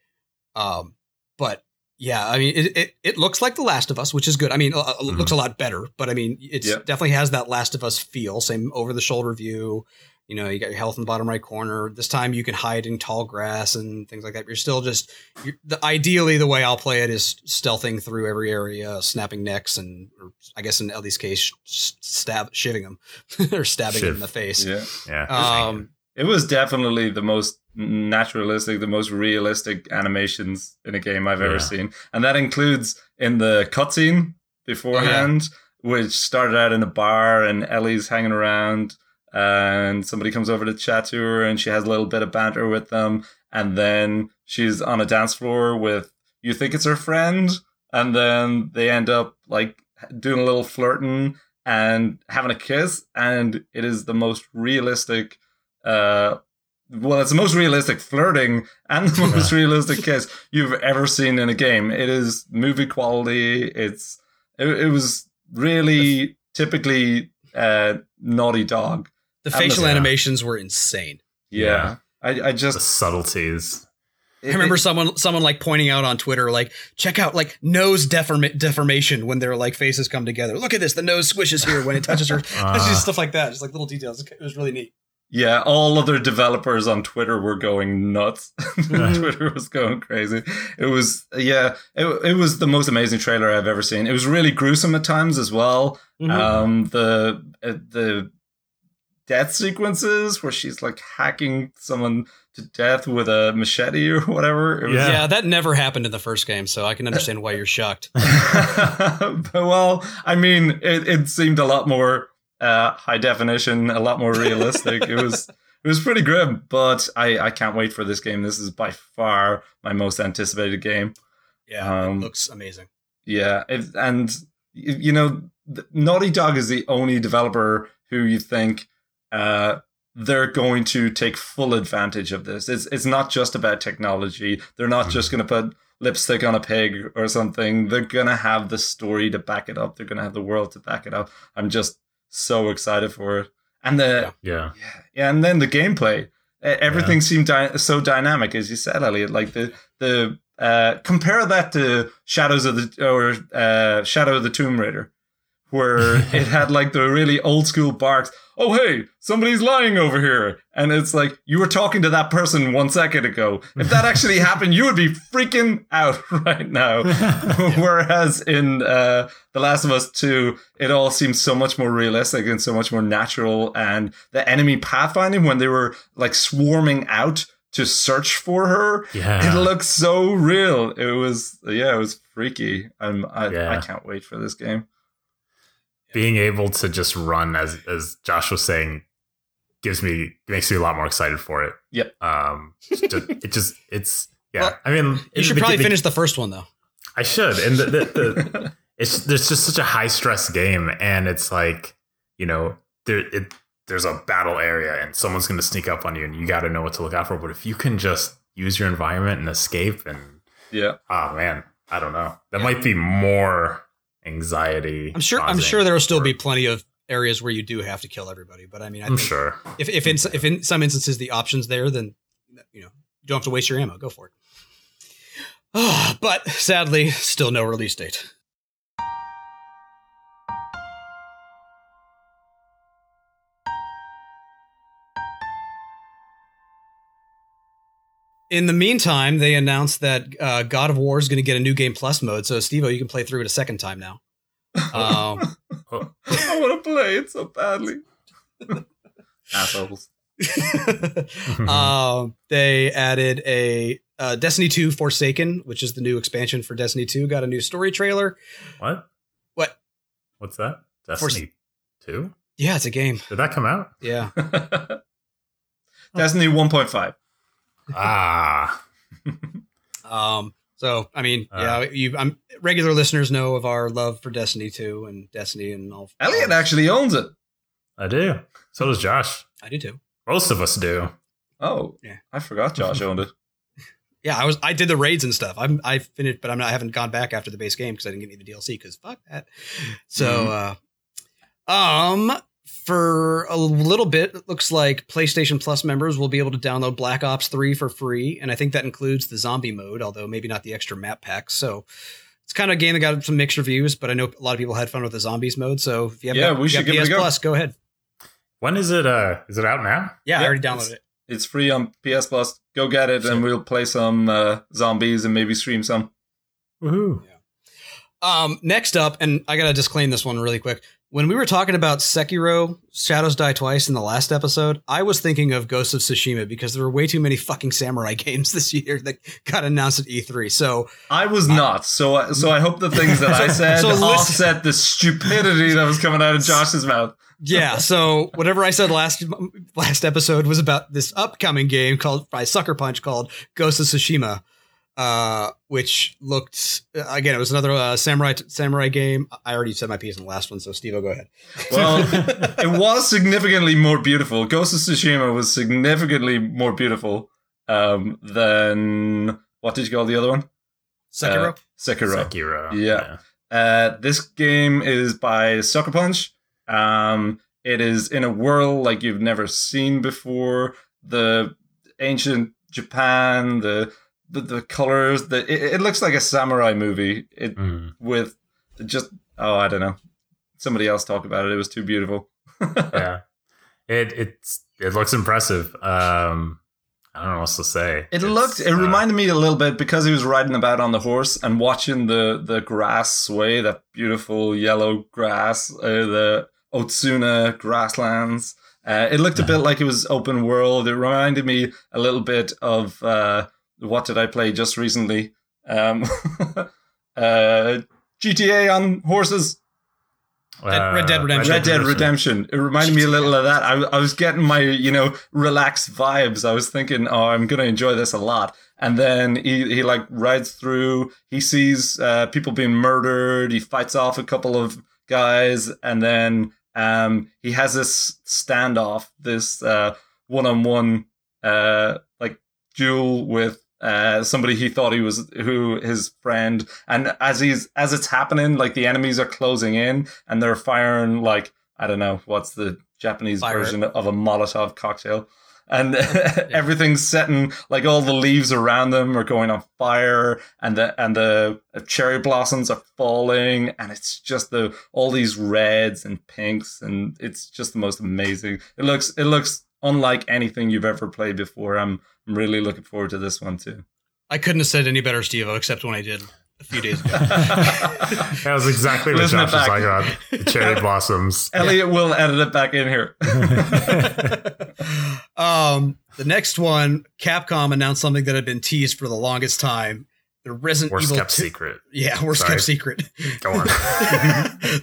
Um, but yeah, I mean, it, it it looks like The Last of Us, which is good. I mean, uh, it looks a lot better, but I mean, it Yep. definitely has that Last of Us feel. Same over the shoulder view. You know, you got your health in the bottom right corner. This time you can hide in tall grass and things like that. You're still just, you're, the, ideally, the way I'll play it is stealthing through every area, snapping necks, and or I guess in Ellie's case, s- stab, shiving him or stabbing him in the face. Yeah. yeah. Um, It was definitely the most naturalistic, the most realistic animations in a game I've ever seen, and that includes in the cutscene beforehand, which started out in a bar, and Ellie's hanging around, and somebody comes over to chat to her, and she has a little bit of banter with them, and then she's on a dance floor with you think it's her friend, and then they end up like doing a little flirting and having a kiss, and it is the most realistic. Uh, well, it's the most realistic flirting and the most realistic kiss you've ever seen in a game. It is movie quality. It's it, it was really typically uh, Naughty Dog. The I'm facial yeah. animations were insane. Yeah, I, I The just subtleties. I remember someone someone like pointing out on Twitter like check out like nose deforma- deformation when their like faces come together. Look at this, the nose squishes here when it touches her. Ah. It's just stuff like that, just like little details. It was really neat. Yeah, all other developers on Twitter were going nuts. Twitter was going crazy. It was yeah, it, it was the most amazing trailer I've ever seen. It was really gruesome at times as well. Mhm. Um, the uh, the death sequences where she's like hacking someone to death with a machete or whatever. It was, Yeah. yeah. that never happened in the first game, so I can understand why you're shocked. but, well, I mean, it, it seemed a lot more uh, high definition, a lot more realistic. it was it was pretty grim, but I, I can't wait for this game. This is by far my most anticipated game. Yeah, Um, it looks amazing. Yeah, it, and you know, Naughty Dog is the only developer who you think uh, they're going to take full advantage of this. It's it's not just about technology. They're not just going to put lipstick on a pig or something. They're going to have the story to back it up. They're going to have the world to back it up. I'm just so excited for it. And the Yeah. yeah, and then the gameplay. Everything seemed dy- so dynamic, as you said, Elliot. Like the the uh, compare that to Shadows of the or uh, Shadow of the Tomb Raider, where it had like the really old school barks. Oh hey, somebody's lying over here, and it's like you were talking to that person one second ago. If that actually happened, you would be freaking out right now. Whereas in uh, The Last of Us 2, it all seems so much more realistic and so much more natural. And the enemy pathfinding, when they were like swarming out to search for her, Yeah. it looked so real. It was, yeah, it was freaky. I'm, I, I can't wait for this game. Being able to just run as as Josh was saying gives me makes me a lot more excited for it. Yep. Um just- it just it's yeah. Well, I mean You should the- probably the- finish the first one though. I should. And the, the, it's there's just such a high stress game and it's like, you know, there it there's a battle area and someone's going to sneak up on you and you got to know what to look out for, but if you can just use your environment and escape and yeah. oh man, I don't know. That might be more anxiety. I'm sure. I'm sure there will still be plenty of areas where you do have to kill everybody. But I mean, I I'm think sure. if if in if in some instances the options there, then you know you don't have to waste your ammo. Go for it. Ah, but sadly, still no release date. In the meantime, they announced that uh, God of War is going to get a new game plus mode. So, Steve, you can play through it a second time now. Um, Oh, I want to play it so badly. Assholes. um, they added a uh, Destiny 2 Forsaken, which is the new expansion for Destiny 2, got a new story trailer. what? What? What's that? Destiny 2? Yeah, it's a game. Did that come out? Yeah. Destiny 1.5. Ah. Um, so I mean, Uh. yeah, you I'm regular listeners know of our love for Destiny 2 and Destiny and all. Elliot actually owns it. I do. So does Josh. I do too. Most of us do. Oh, Yeah. I forgot Josh owned it. Yeah, I was I did the raids and stuff. I'm I finished, but I'm not I haven't gone back after the base game because I didn't get any of the DLC because fuck that. So, uh, um, for a little bit, it looks like PlayStation Plus members will be able to download Black Ops 3 for free, and I think that includes the zombie mode, although maybe not the extra map packs. So. It's kind of a game that got some mixed reviews, but I know a lot of people had fun with the zombies mode. So if you have Yeah, got, we you should got give it a PS go. Plus, go ahead. When is it uh is it out now? Yeah, I Yeah, already it's- downloaded it. It's free on PS Plus. Go get it, and we'll play some uh, zombies and maybe stream some. Woohoo. Um, next up, and I gotta disclaim this one really quick. When we were talking about Sekiro Shadows Die Twice in the last episode, I was thinking of Ghost of Tsushima because there were way too many fucking samurai games this year that got announced at E3. So I was not. So so I hope the things that I said So listen- offset the stupidity that was coming out of Josh's mouth. yeah, so whatever I said last last episode was about this upcoming game called by Sucker Punch called Ghost of Tsushima, uh, which looked again it was another uh, samurai samurai game. I already said my piece in the last one, so Steve, go ahead. Well, it was significantly more beautiful. Ghost of Tsushima was significantly more beautiful um, than what did you call the other one? Sekiro. Uh, Sekiro. Sekiro. Yeah. Uh, this game is by Sucker Punch. Um, it is in a world like you've never seen before. The ancient Japan, the the, the colors, the it, it looks like a samurai movie. It Mhm. with just oh I don't know. Somebody else talked about it. It was too beautiful. yeah. It it's it looks impressive. Um, I don't know what else to say. It It's, looked. It uh, reminded me a little bit because he was riding about on the horse and watching the the grass sway, that beautiful yellow grass, uh, the Otsuna grasslands. Uh, it looked a bit like it was open world. It reminded me a little bit of uh, what did I play just recently? Um, uh, GTA on horses. Dead- Red Dead Redemption. Red Dead Redemption. It reminded me a little of that. I, I was getting my, you know, relaxed vibes. I was thinking, oh, I'm going to enjoy this a lot. And then he, he like rides through, he sees uh, people being murdered, he fights off a couple of guys, and then um, he has this standoff, this uh, one-on-one uh, like duel with uh, somebody he thought he was who his friend and as he's as it's happening like the enemies are closing in and they're firing like i don't know what's the japanese Fire. version of a molotov cocktail? And everything's setting like all the leaves around them are going on fire and the and the cherry blossoms are falling and it's just the all these reds and pinks and it's just the most amazing. It looks it looks unlike anything you've ever played before. I'm I'm really looking forward to this one too I couldn't have said any better, Steve, except when I did a few days ago. That was exactly what Listen Josh was talking about. The cherry blossoms. Elliot will edit it back in here. um, the next one, Capcom announced something that had been teased for the longest time. The Resident Worst Evil kept 2 secret. Yeah, worst Sorry. kept secret. Go on.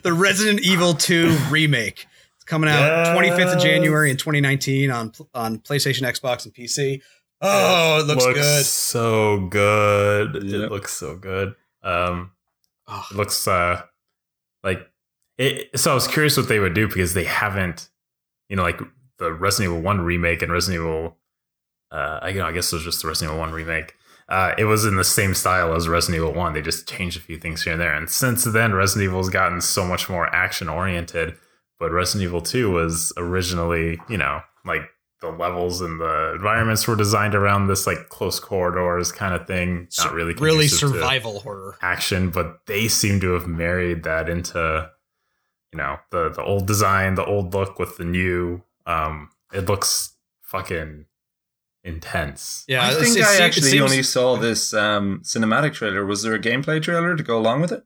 the Resident Evil 2 remake. It's coming out 25th of January in 2019 on on PlayStation, Xbox, and PC. Oh, it looks, good. so good. Yep. It looks so good. Um, Oh, it looks uh like it. So I was curious what they would do because they haven't, you know, like the Resident Evil One remake and Resident Evil. Uh, I, you know, I guess it was just the Resident Evil One remake. Uh, it was in the same style as Resident Evil One. They just changed a few things here and there. And since then, Resident Evil's gotten so much more action oriented. But Resident Evil Two was originally, you know, like the levels and the environments were designed around this like close corridors kind of thing. Not really, really conducive to- survival horror. action, but they seem to have married that into you know the the old design, the old look with the new. Um, it looks fucking intense. Yeah, I think I actually seems- only saw this um, cinematic trailer. Was there a gameplay trailer to go along with it?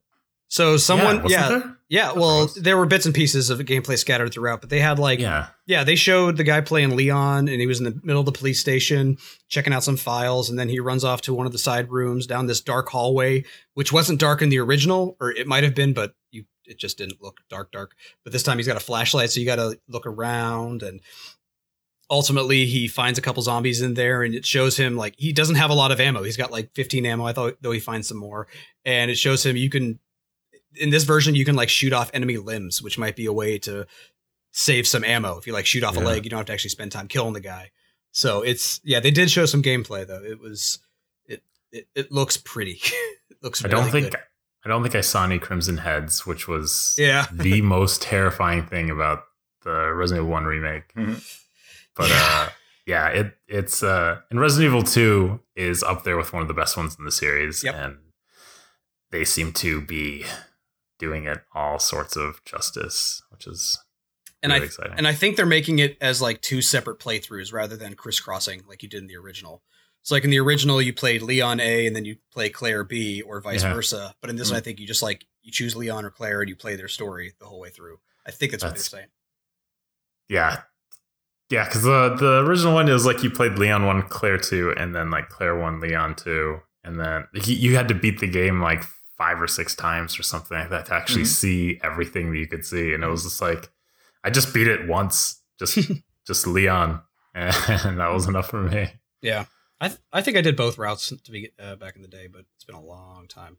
So someone, wasn't yeah, yeah. Well, there were bits and pieces of gameplay scattered throughout, but they had like yeah, Yeah, they showed the guy playing Leon, and he was in the middle of the police station checking out some files, and then he runs off to one of the side rooms down this dark hallway, which wasn't dark in the original, or it might have been, but you it just didn't look dark, dark. But this time he's got a flashlight, so you got to look around, and ultimately he finds a couple zombies in there, and it shows him like he doesn't have a lot of ammo. He's got like 15 ammo. I thought though he finds some more, and it shows him you can in this version you can like shoot off enemy limbs, which might be a way to save some ammo. If you like shoot off a leg, you don't have to actually spend time killing the guy. So it's yeah, they did show some gameplay though. It was it it, it looks pretty. it looks. I really don't think good. I don't think I saw any Crimson Heads, which was Yeah. the most terrifying thing about the Resident Evil One remake. Mhm. But uh, yeah, it it's uh, and Resident Evil Two is up there with one of the best ones in the series, Yep. and they seem to be doing it all sorts of justice, which is And really I exciting. and I think they're making it as like two separate playthroughs rather than crisscrossing like you did in the original. So like in the original, you played Leon A and then you play Claire B or vice Yeah. versa. But in this one, mm-hmm. I think you just like you choose Leon or Claire and you play their story the whole way through. I think that's, That's- what they're saying. Yeah. Yeah, because the, the original one is like you played Leon 1, Claire 2, and then like Claire 1, Leon 2. And then you, you had to beat the game like five or six times or something like that to actually Mhm. see everything that you could see. And it was just like, I just beat it once, just just Leon. And that was enough for me. Yeah, I th- I think I did both routes to be uh, back in the day, but it's been a long time.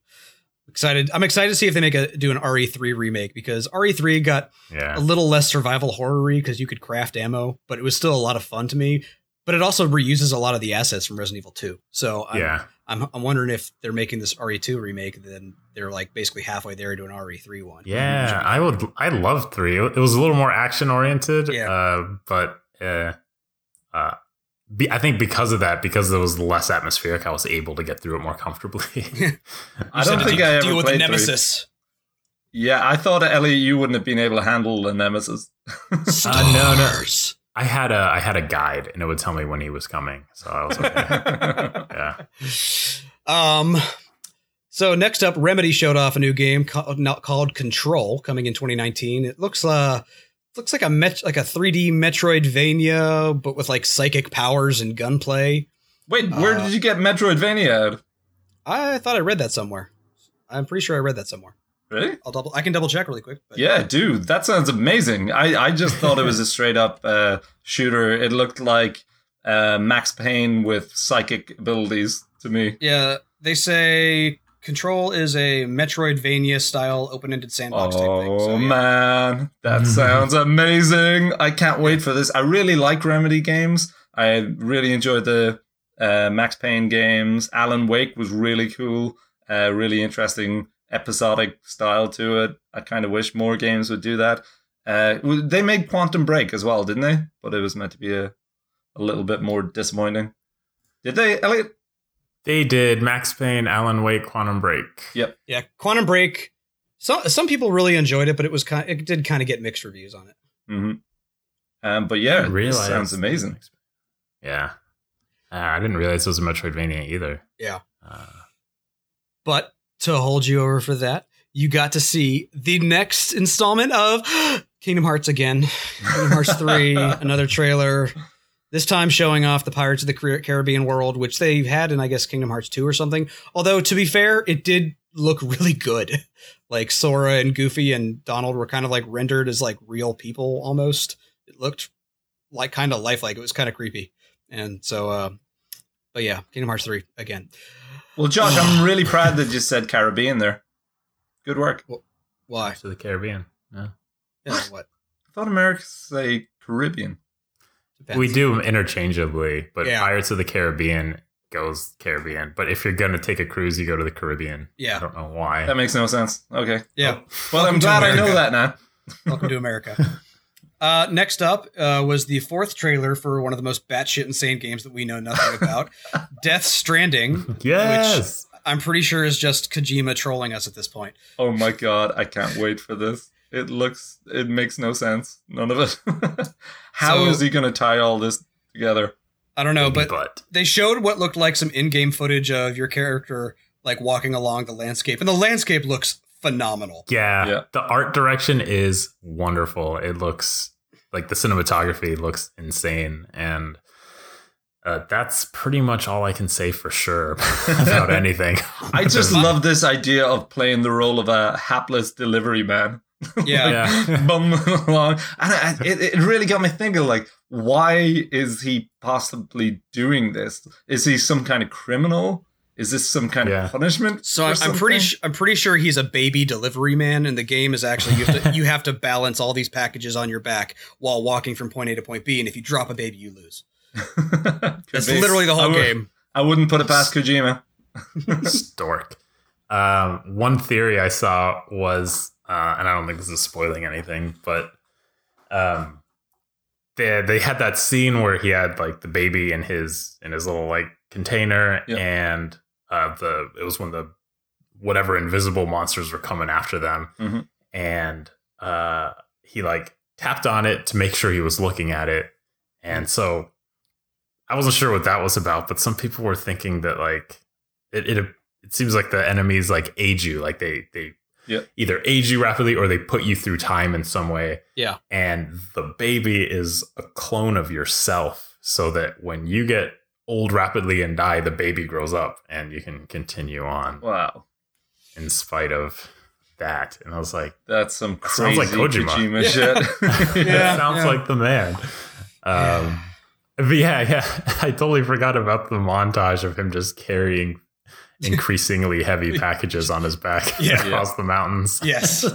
Excited! I'm excited to see if they make a do an RE3 remake because RE3 got Yeah. a little less survival horror because you could craft ammo, but it was still a lot of fun to me. But it also reuses a lot of the assets from Resident Evil 2. So I'm, Yeah. I'm, I'm wondering if they're making this RE2 remake, then they're like basically halfway there to an RE3 one. Yeah, I would. I love three. It was a little more action oriented. Yeah. Uh, but uh, uh, be, I think because of that, because it was less atmospheric, I was able to get through it more comfortably. I don't think I ever deal with the played three. nemesis. Yeah, I thought Ellie, you wouldn't have been able to handle the nemesis. Uh, no, no. Stars. I had a I had a guide, and it would tell me when he was coming, so I was okay. yeah. Um. So next up, Remedy showed off a new game called, called Control, coming in 2019. It looks uh looks like a met, like a 3D Metroidvania, but with like psychic powers and gunplay. Wait, where Uh, did you get Metroidvania out? I thought I read that somewhere. I'm pretty sure I read that somewhere. Really? I'll double. I can double check really quick. But Yeah, dude, that sounds amazing. I, I just thought it was a straight up uh, shooter. It looked like uh, Max Payne with psychic abilities to me. yeah. They say Control is a Metroidvania style open-ended sandbox type thing. Oh So, yeah. man, that sounds amazing! I can't wait for this. I really like Remedy games. I really enjoyed the uh, Max Payne games. Alan Wake was really cool. Uh, really interesting episodic style to it. I kind of wish more games would do that. Uh, they made Quantum Break as well, didn't they? But it was meant to be a, a little bit more disappointing. Did they, Elliot? They did Max Payne, Alan Wake, Quantum Break. Yep. Yeah, Quantum Break. Some some people really enjoyed it, but it was kind. It did kind of get mixed reviews on it. hmm Um, but yeah, I it sounds amazing. Yeah. Uh, I didn't realize it was a Metroidvania either. Yeah. Uh, But to hold you over for that, you got to see the next installment of Kingdom Hearts again. Kingdom Hearts 3, another trailer. This time showing off the Pirates of the Caribbean world, which they had in, I guess, Kingdom Hearts 2 or something. Although, to be fair, it did look really good. Like Sora and Goofy and Donald were kind of like rendered as like real people almost. It looked like kind of lifelike. It was kind of creepy. And so, uh, but yeah, Kingdom Hearts 3 again. Well, Josh, I'm really proud that you said Caribbean there. Good work. Why? to the Caribbean. Yeah. Yeah, what? I thought Americans say Caribbean. Depends. We do them interchangeably, but Yeah. Pirates of the Caribbean goes Caribbean. But if you're going to take a cruise, you go to the Caribbean. Yeah, I don't know why. That makes no sense. Okay. Yeah. Well, I'm Welcome to glad I know that now. Welcome to America. Uh, next up uh, was the fourth trailer for one of the most batshit insane games that we know nothing about Death Stranding. yes. I'm pretty sure is just Kojima trolling us at this point. Oh my god, I can't wait for this. It looks, it makes no sense. None of it. How is So- he going to tie all this together? I don't know, Baby but they showed what looked like some in-game footage of your character like walking along the landscape, and the landscape looks phenomenal. Yeah, Yeah. the art direction is wonderful. It looks like the cinematography looks insane, and uh, that's pretty much all I can say for sure about anything. I just love this idea of playing the role of a hapless delivery man. Yeah. Yeah. bumbling along. And I, it, it really got me thinking, like, why is he possibly doing this? Is he some kind of criminal? Is this some kind Yeah. of punishment? So I'm, I'm pretty. Sh- I'm pretty sure he's a baby delivery man, and the game is actually you have to you have to balance all these packages on your back while walking from point A to point B, and if you drop a baby, you lose. That's be. literally the I whole would- game. I wouldn't put it past Kojima. Stork. Um, one theory I saw was, uh, and I don't think this is spoiling anything, but um, they they had that scene where he had like the baby in his in his little like container, Yeah. and uh, the it was when the whatever invisible monsters were coming after them, Mhm. and uh, he like tapped on it to make sure he was looking at it, and so I wasn't sure what that was about, but some people were thinking that like it it, it seems like the enemies like age you, like they they Yeah. either age you rapidly or they put you through time in some way. Yeah. And the baby is a clone of yourself so that when you get old rapidly and die, the baby grows up and you can continue on Wow. in spite of that. And I was like, That's some That crazy sounds like Kojima. Kojima, Yeah. shit. Yeah. sounds yeah. like the man. Um, but yeah, yeah, I totally forgot about the montage of him just carrying increasingly heavy packages on his back Yeah. across the mountains. Yes.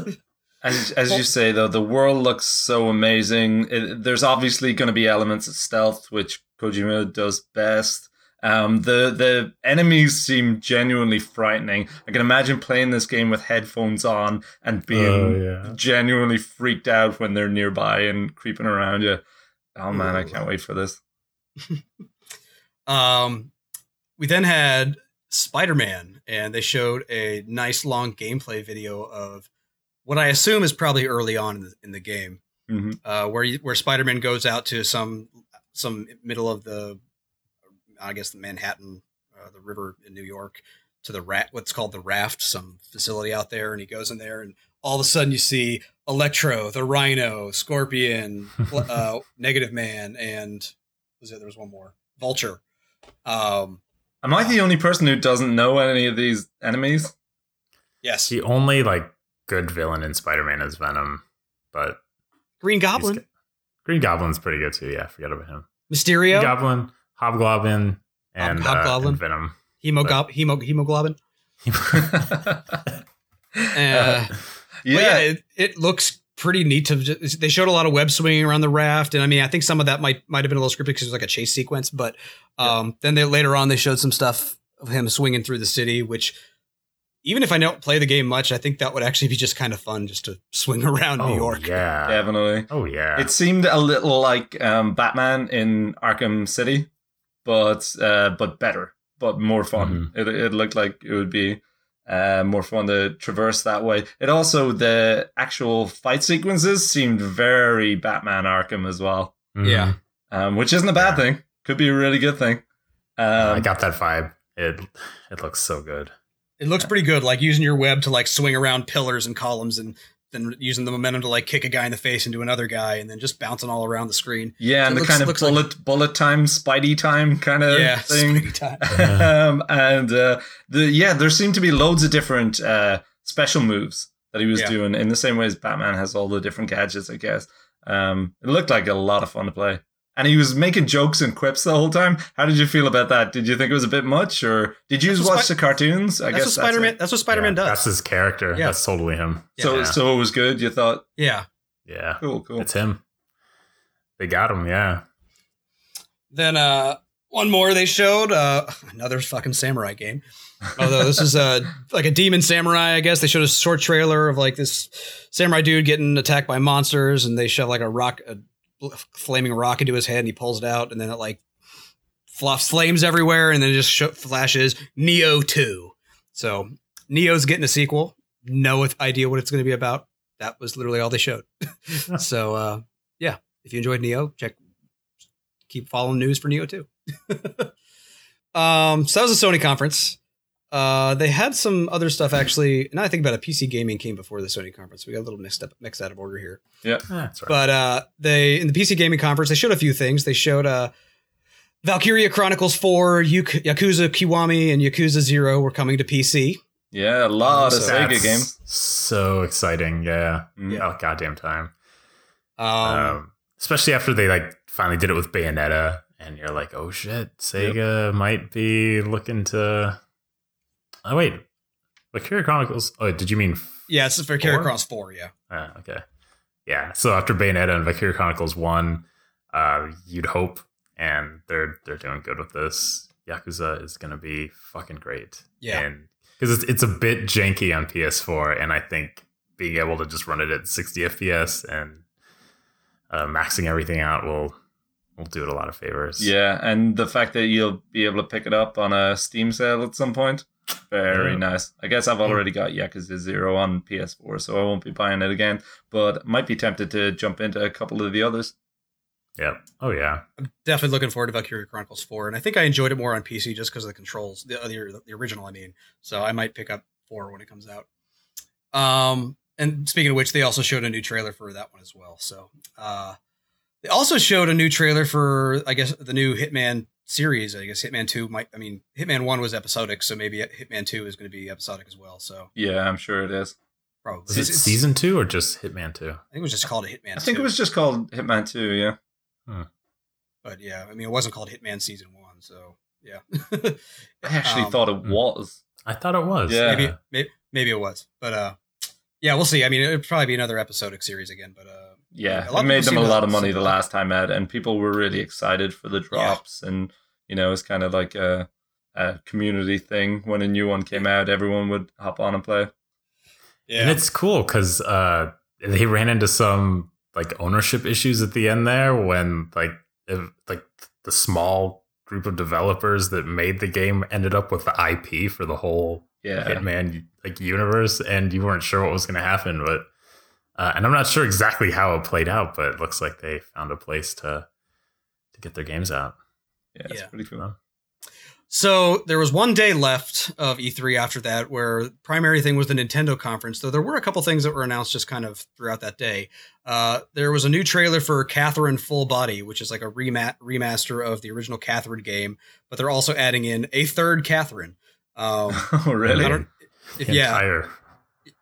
As, as you say, though, the world looks so amazing. It, there's obviously going to be elements of stealth, which Kojima does best. Um, the the enemies seem genuinely frightening. I can imagine playing this game with headphones on and being Oh, yeah. genuinely freaked out when they're nearby and creeping around you. Oh man, I can't wait for this. Um, we then had Spider Man, and they showed a nice long gameplay video of what I assume is probably early on in the, in the game, hmm uh, where you, where Spider Man goes out to some some middle of the, I guess the Manhattan, uh, the river in New York, to the rat, what's called the Raft, some facility out there, and he goes in there, and all of a sudden you see Electro, the Rhino, Scorpion, uh, Negative Man, and was it? There was one more, Vulture. Um, Am I the only person who doesn't know any of these enemies? yes, The only like good villain in Spider-Man is Venom, but Green Goblin, good. Green Goblin's pretty good too. Yeah, I forgot about him. Mysterio, Green Goblin, Hobgoblin, and, Hob- uh, Hobgoblin? and Venom. Hemogob, hemo, hemoglobin. Uh, yeah, yeah, it, it looks pretty neat. To just, they showed a lot of web swinging around the raft, and I mean, I think some of that might might have been a little scripted because it was like a chase sequence. But um, then they later on they showed some stuff of him swinging through the city, which even if I don't play the game much, I think that would actually be just kind of fun just to swing around oh, New York. Yeah. definitely. Oh yeah. It seemed a little like um, Batman in Arkham City, but uh, but better, but more fun. It, it looked like it would be uh, more fun to traverse that way. It also the actual fight sequences seemed very Batman Arkham as well, Mhm. Yeah. um, which isn't a bad Yeah. thing. Could be a really good thing. I Um, got that vibe. It it looks so good. It looks pretty good, like using your web to like swing around pillars and columns, and then using the momentum to like kick a guy in the face into another guy, and then just bouncing all around the screen. yeah, and the looks- kind of looks like- bullet bullet time, Spidey time kind of yeah, thing. Time. um, and uh, the yeah, there seem to be loads of different uh, special moves that he was Yeah. doing in the same way as Batman has all the different gadgets. I guess um, it looked like a lot of fun to play, and he was making jokes and quips the whole time. How did you feel about that? Did you think it was a bit much, or did you just watch Spi- the cartoons? I That's guess what Spider Man. it. That's what Spider Man Yeah, does. That's his character. Yeah. That's totally him. So yeah. so it was good. You thought yeah. yeah. cool, cool. It's him. They got him. Yeah. Then uh one more they showed uh another fucking samurai game. Although this is uh like a demon samurai, I guess. They showed a short trailer of like this samurai dude getting attacked by monsters and they shove like a rock a flaming rock into his head and he pulls it out and then it like flops flames everywhere and then it just sh- flashes Nioh 2. So Nioh's getting a sequel. No idea what it's going to be about. That was literally all they showed. so uh yeah, if you enjoyed Nioh, check keep following news for Nioh 2. um, so that was a Sony conference. Uh, they had some other stuff actually. Now I think about it, PC gaming came before the Sony conference. We got a little mixed up, mixed out of order here. Yeah, That's right. But uh, they in the PC gaming conference they showed a few things. They showed uh, Valkyria Chronicles Four, Yak- Yakuza Kiwami, and Yakuza Zero were coming to PC. Yeah, a lot of So Sega That's games. So exciting. Yeah. Mm. Oh, goddamn time. Um, Um, especially after they like finally did it with Bayonetta, and you're like, oh shit, Sega might be looking to. Oh wait, Valkyria Chronicles. Oh, did you mean? yeah, it's for Valkyria Four? Chronicles Four. Yeah, Ah, okay, yeah. So after Bayonetta and Valkyria Chronicles One, uh, you'd hope, and they're they're doing good with this. Yakuza is gonna be fucking great. Yeah. and because it's it's a bit janky on PS4, and I think being able to just run it at 60 FPS and uh, maxing everything out will will do it a lot of favors. Yeah, and the fact that you'll be able to pick it up on a Steam sale at some point, very Yeah. nice. I guess I've already got Yakuza Zero on PS4, so I won't be buying it again. But might be tempted to jump into a couple of the others. yeah. Oh yeah. I'm definitely looking forward to Valkyria Chronicles Four, and I think I enjoyed it more on PC just because of the controls, the, the the original, I mean. So I might pick up Four when it comes out. Um, and speaking of which, they also showed a new trailer for that one as well. So, uh, they also showed a new trailer for, I guess, the new Hitman series. I guess Hitman Two might. I mean, Hitman One was episodic, so maybe Hitman Two is going to be episodic as well. So Yeah, I'm sure it is. probably Is it It's- it's- season two or just Hitman two? I think it was just called a Hitman. I think 2, it was just called Hitman 2, yeah. but yeah, I mean, it wasn't called Hitman Season One. So yeah, I actually Um, thought it hmm. was. I thought it was. Yeah. maybe, maybe maybe it was, but uh, yeah, we'll see. I mean, it'd probably be another episodic series again, but uh, Yeah, A it made them a lot of money the last time out, and people were really excited for the drops. And you know, it's kind of like a, a community thing. When a new one came out, everyone would hop on and play. yeah, And it's cool because uh, they ran into some like ownership issues at the end there when like if, like the small group of developers that made the game ended up with the IP for the whole Yeah, Hitman like universe, and you weren't sure what was going to happen. But uh, and I'm not sure exactly how it played out, but it looks like they found a place to to get their games out. Yeah, it's Yeah. pretty cool. So there was one day left of E3 after that, where primary thing was the Nintendo conference. Though there were a couple things that were announced just kind of throughout that day. Uh, there was a new trailer for Catherine Full Body, which is like a rema- remaster of the original Catherine game, but they're also adding in a third Catherine. Um, oh, really? I don't- if, yeah,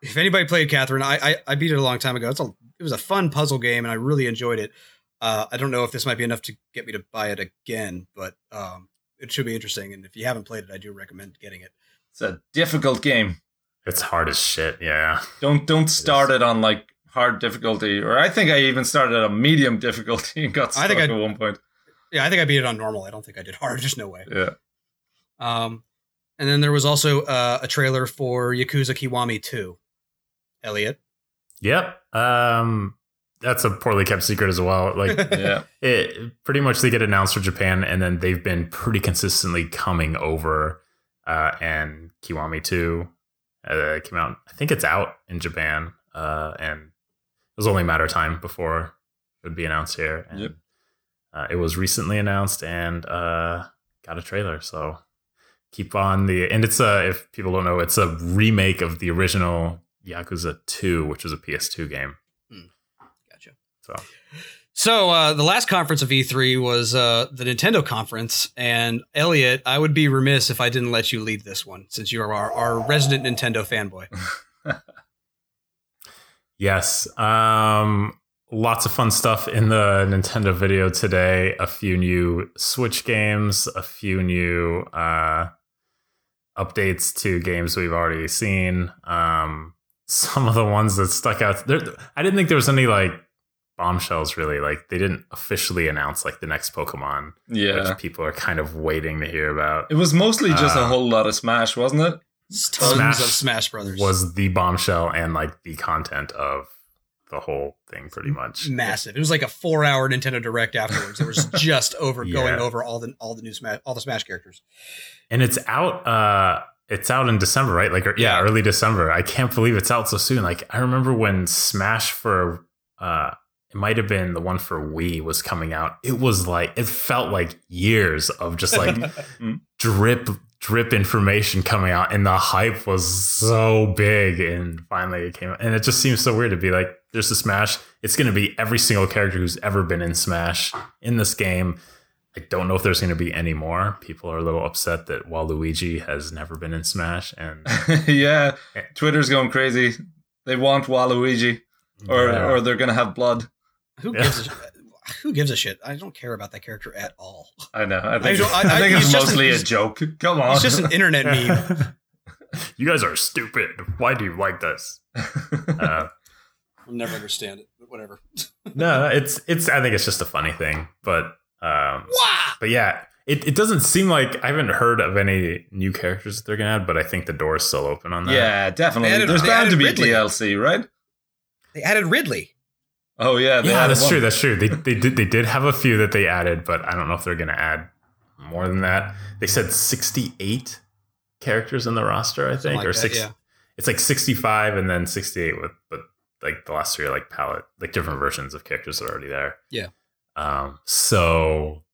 if anybody played Catherine, I, I I beat it a long time ago. It's a it was a fun puzzle game, and I really enjoyed it. Uh, I don't know if this might be enough to get me to buy it again, but um, it should be interesting. And if you haven't played it, I do recommend getting it. It's a difficult game. it's hard as shit. Yeah. Don't don't start it on like hard difficulty, or I think I even started at a medium difficulty and got stuck I think at I- one point. Yeah, I think I beat it on normal. I don't think I did hard. There's no way. Yeah, Um, and then there was also uh, a trailer for Yakuza Kiwami 2. Elliot. Yep. Um, that's a poorly kept secret as well. Like yeah. it pretty much they get announced for Japan and then they've been pretty consistently coming over uh and Kiwami 2 uh came out I think it's out in Japan uh and it was only a matter of time before it would be announced here and Yep. uh, it was recently announced and uh got a trailer so keep on the and it's a if people don't know it's a remake of the original Yakuza 2 which was a PS2 game. So So uh, the last conference of E3 was uh, the Nintendo conference, and Elliot, I would be remiss if I didn't let you lead this one, since you are our, our resident Nintendo fanboy. Yes. Um lots of fun stuff in the Nintendo video today. A few new Switch games, a few new uh updates to games we've already seen. Um some of the ones that stuck out there I didn't think there was any like bombshells really. Like they didn't officially announce like the next Pokemon, Yeah. which people are kind of waiting to hear about. It was mostly just a Uh, whole lot of Smash, wasn't it? Tons Smash of Smash Brothers. Was the bombshell and like the content of the whole thing pretty much. massive. It was like a four-hour Nintendo Direct afterwards. It was just over going over all the all the new Smash all the Smash characters. and it's out uh it's out in december right like or- yeah, Yeah. early december i can't believe it's out so soon like i remember when smash for uh it might have been the one for Wii was coming out. It was like it felt like years of just like mm. drip drip information coming out and the hype was so big and finally it came out. And it just seems so weird to be like there's a Smash. It's going to be every single character who's ever been in Smash in this game. I don't know if there's going to be any more. People are a little upset that Waluigi has never been in Smash, and yeah, eh. Twitter's going crazy. They want Waluigi, or Yeah. or they're gonna have blood. Who Yeah. gives a who gives a shit? I don't care about that character at all. I know. I think, don't- I, I- I- think it's just a- mostly a joke. Come on. It's just an internet meme. you guys are stupid. Why do you like this? Uh, I'll never understand it, but whatever. no, it's it's. I think it's just a funny thing, but um, Wow. but yeah, it, it doesn't seem like I haven't heard of any new characters that they're gonna add, but I think the door is still open on that. yeah, definitely. Added- There's bound to be Ridley. DLC, right? They added Ridley. Oh yeah, they yeah, that's one. true. That's true. They they did they did have a few that they added, but I don't know if they're gonna add more than that. They said sixty eight characters in the roster, I think, like or that, six. yeah. It's like sixty five and then sixty eight with, but like the last three are like palette, like different versions of characters that are already there. Yeah. Um. So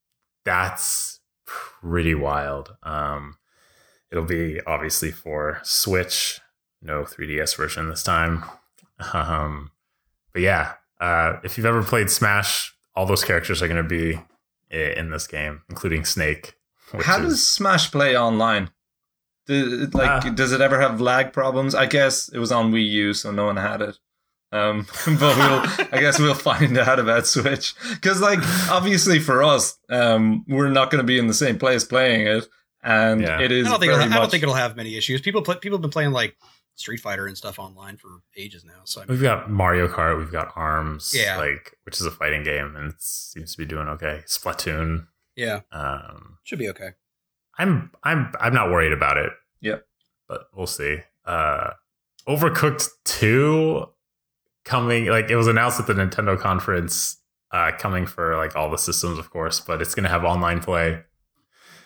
that's pretty wild. Um. It'll be obviously for Switch. no 3DS version this time. Um, but yeah, uh, if you've ever played Smash, all those characters are going to be in this game, including Snake. which How is- does Smash play online? Do, like, Ah. does it ever have lag problems? I guess it was on Wii U, so no one had it. Um, but we'll, I guess we'll find out about Switch because, like, obviously for us, um, we're not going to be in the same place playing it, and Yeah. it is I don't think very it'll, I don't think it'll have many issues. People play, people have been playing like Street Fighter and stuff online for ages now. So I mean, We've got Mario Kart, we've got Arms, Yeah. like which is a fighting game and it seems to be doing okay. Splatoon. yeah, Um, should be okay. I'm I'm I'm not worried about it. Yep. But we'll see. Uh Overcooked 2 coming like it was announced at the Nintendo conference uh coming for like all the systems of course, but it's going to have online play.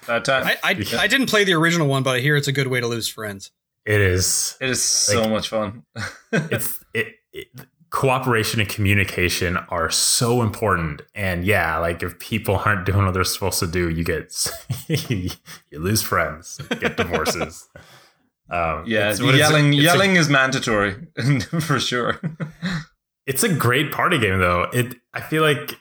that time. I, I I didn't play the original one, but I hear it's a good way to lose friends. It is it is so Like- much fun. it's it, it cooperation and communication are so important and yeah like if people aren't doing what they're supposed to do you get you lose friends get divorces um yeah, it's- but it's yelling it's a- yelling is mandatory for sure. it's a great party game though it i feel like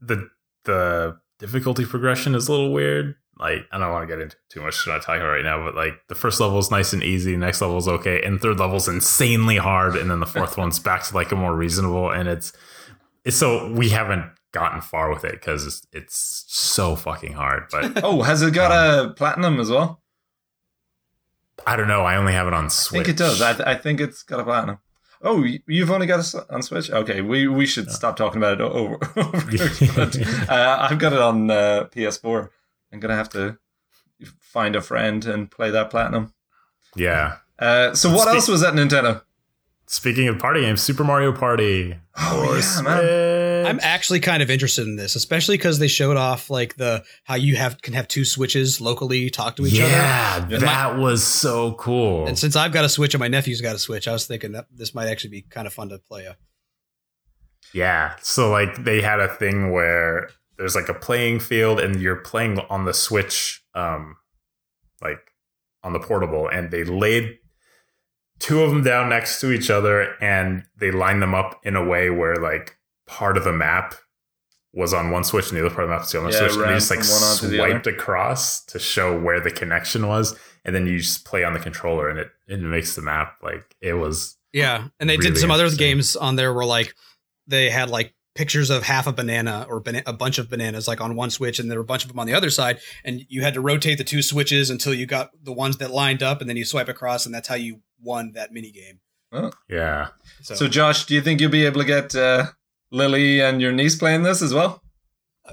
the the difficulty progression is a little weird like i don't want to get into too much to not talking about right now but like the first level is nice and easy next level is okay and third level is insanely hard and then the fourth one's back to like a more reasonable and it's it's so we haven't gotten far with it because it's, it's so fucking hard but oh, has it got a platinum as well? i don't know i only have it on Switch. I think it does. I, th- I think it's got a platinum. Oh, you've only got it on Switch. Okay, we we should stop talking about it over. over but, uh, I've got it on uh, PS4. I'm gonna have to find a friend and play that platinum. yeah Uh, so what Spe- else was at Nintendo? speaking of party games super mario party Oh, for yeah, man. I'm actually kind of interested in this, especially because they showed off like the how you have can have two switches locally talk to each other. yeah, Yeah. that was so cool. And since I've got a switch and my nephew's got a switch, I was thinking that this might actually be kind of fun to play. A yeah, so like they had a thing where there's like a playing field and you're playing on the Switch, um, like on the portable, and they laid two of them down next to each other and they lined them up in a way where like part of the map was on one switch and the other part of the map was on the Yeah, switch. And ran they just like from one onto the other. swiped across to show where the connection was. And then you just play on the controller and it, it makes the map like it was Yeah, and they Really did some other games on there where like they had like pictures of half a banana or bana- a bunch of bananas like on one switch, and there were a bunch of them on the other side, and you had to rotate the two switches until you got the ones that lined up, and then you swipe across, and that's how you won that mini game. yeah. So, So, Josh, do you think you'll be able to get uh, Lily and your niece playing this as well?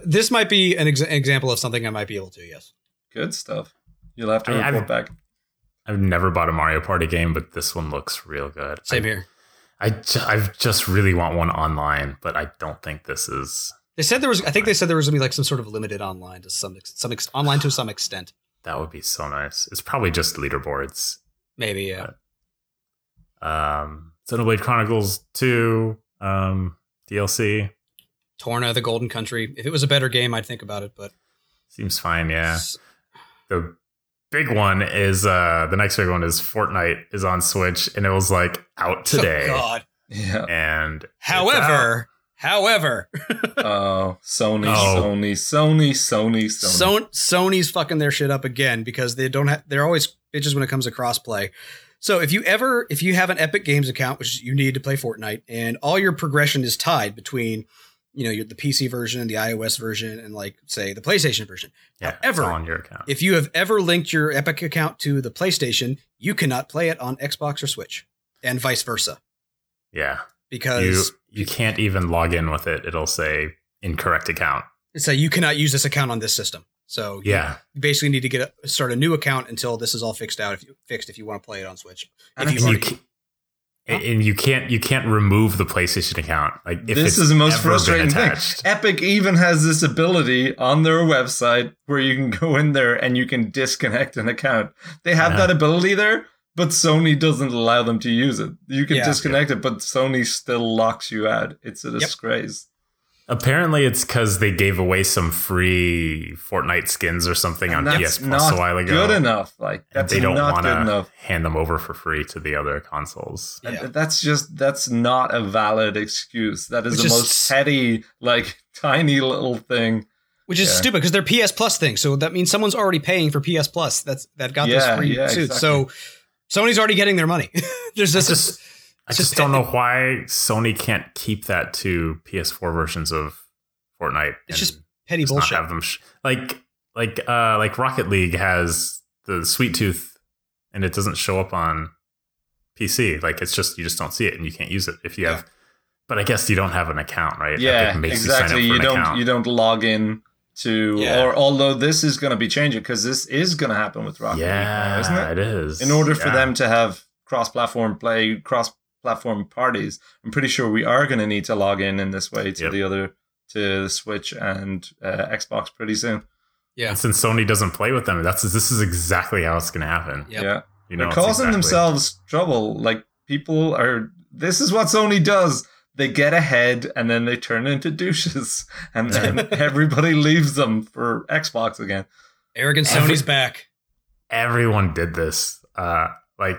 this might be an ex- example of something I might be able to. Yes. Good stuff. You'll have to I- report I've- back. I've never bought a Mario Party game, but this one looks real good. Same I, here. I, I just really want one online, but I don't think this is. They said there was. I think they said there was gonna be like some sort of limited online to some ex- some ex- online to some extent. That would be so nice. It's probably just leaderboards. Maybe. Yeah. Um, Xenoblade Chronicles 2 um, DLC Torna, the Golden Country. If it was a better game, I'd think about it. But seems fine. Yeah. s- The big one is uh, the next big one is Fortnite is on Switch, and it was like out today. Oh God. Yeah. And However, however, Oh, Sony, Oh. Sony, Sony, Sony, Sony. Son- Sony's fucking their shit up again because they don't have. They're always bitches when it comes to crossplay. So if you ever, if you have an Epic Games account, which you need to play Fortnite, and all your progression is tied between, you know, the PC version, the iOS version, and like say the PlayStation version. yeah, However, on your account. If you have ever linked your Epic account to the PlayStation, you cannot play it on Xbox or Switch, and vice versa, yeah, because you can't even log in with it. It'll say incorrect account. it's a you cannot use this account on this system. So you Yeah, basically need to get a, start a new account until this is all fixed out. If you fixed, if you want to play it on Switch, if you and you and you can't you can't remove the PlayStation account. Like if this it's is the most frustrating thing. Epic even has this ability on their website where you can go in there and you can disconnect an account. They have Yeah. that uh-huh. ability there, but Sony doesn't allow them to use it. You can Yeah. disconnect it, but Sony still locks you out. It's a disgrace. Apparently, it's because they gave away some free Fortnite skins or something And on PS Plus not a while ago. good enough. Like and that's they don't not want good to enough. hand them over for free to the other consoles. And Yeah. That's just that's not a valid excuse. That is Which the is most petty, like tiny little thing. Which is Yeah. stupid because they're PS Plus things. So that means someone's already paying for PS Plus. That's that got Yeah, this free yeah, suit. exactly. So Sony's already getting their money. There's I this. Just, I just just don't know why Sony can't keep that to PS4 versions of Fortnite. It's just petty just bullshit. have them sh- like like uh like Rocket League has the Sweet Tooth, and it doesn't show up on PC. Like it's just you just don't see it, and you can't use it if you Yeah. have. But I guess you don't have an account, right? Yeah, exactly. You, You, sign up for an don't account. you don't log in to Yeah. or although this is going to be changing because this is going to happen with Rocket League yeah, now, isn't it? it is. In order for Yeah. them to have cross-platform play, cross-platform parties, I'm pretty sure we are going to need to log in in this way to Yep. the other to the Switch and uh, Xbox pretty soon. yeah. And since Sony doesn't play with them, that's this is exactly how it's going to happen. Yep. Yeah. You know, They're causing exactly- themselves trouble. Like people are. This is what Sony does. They get ahead and then they turn into douches, and then everybody leaves them for Xbox again. Arrogant Every- Sony's back. everyone did this. Uh, like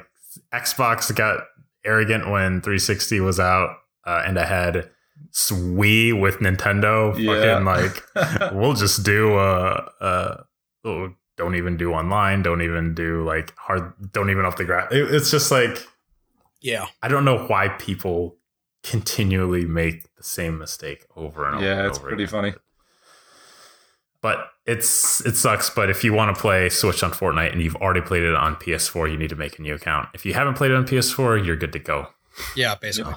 Xbox got arrogant when 360 was out uh, and ahead. Wii with Nintendo, Yeah. fucking like we'll just do uh uh oh, don't even do online, don't even do like hard, don't even up the grass. It, it's just like Yeah. I don't know why people continually make the same mistake over and over. Yeah, and it's over pretty again. funny. But it's it sucks. But if you want to play Switch on Fortnite and you've already played it on PS4, you need to make a new account. If you haven't played it on PS4, you're good to go. Yeah, basically.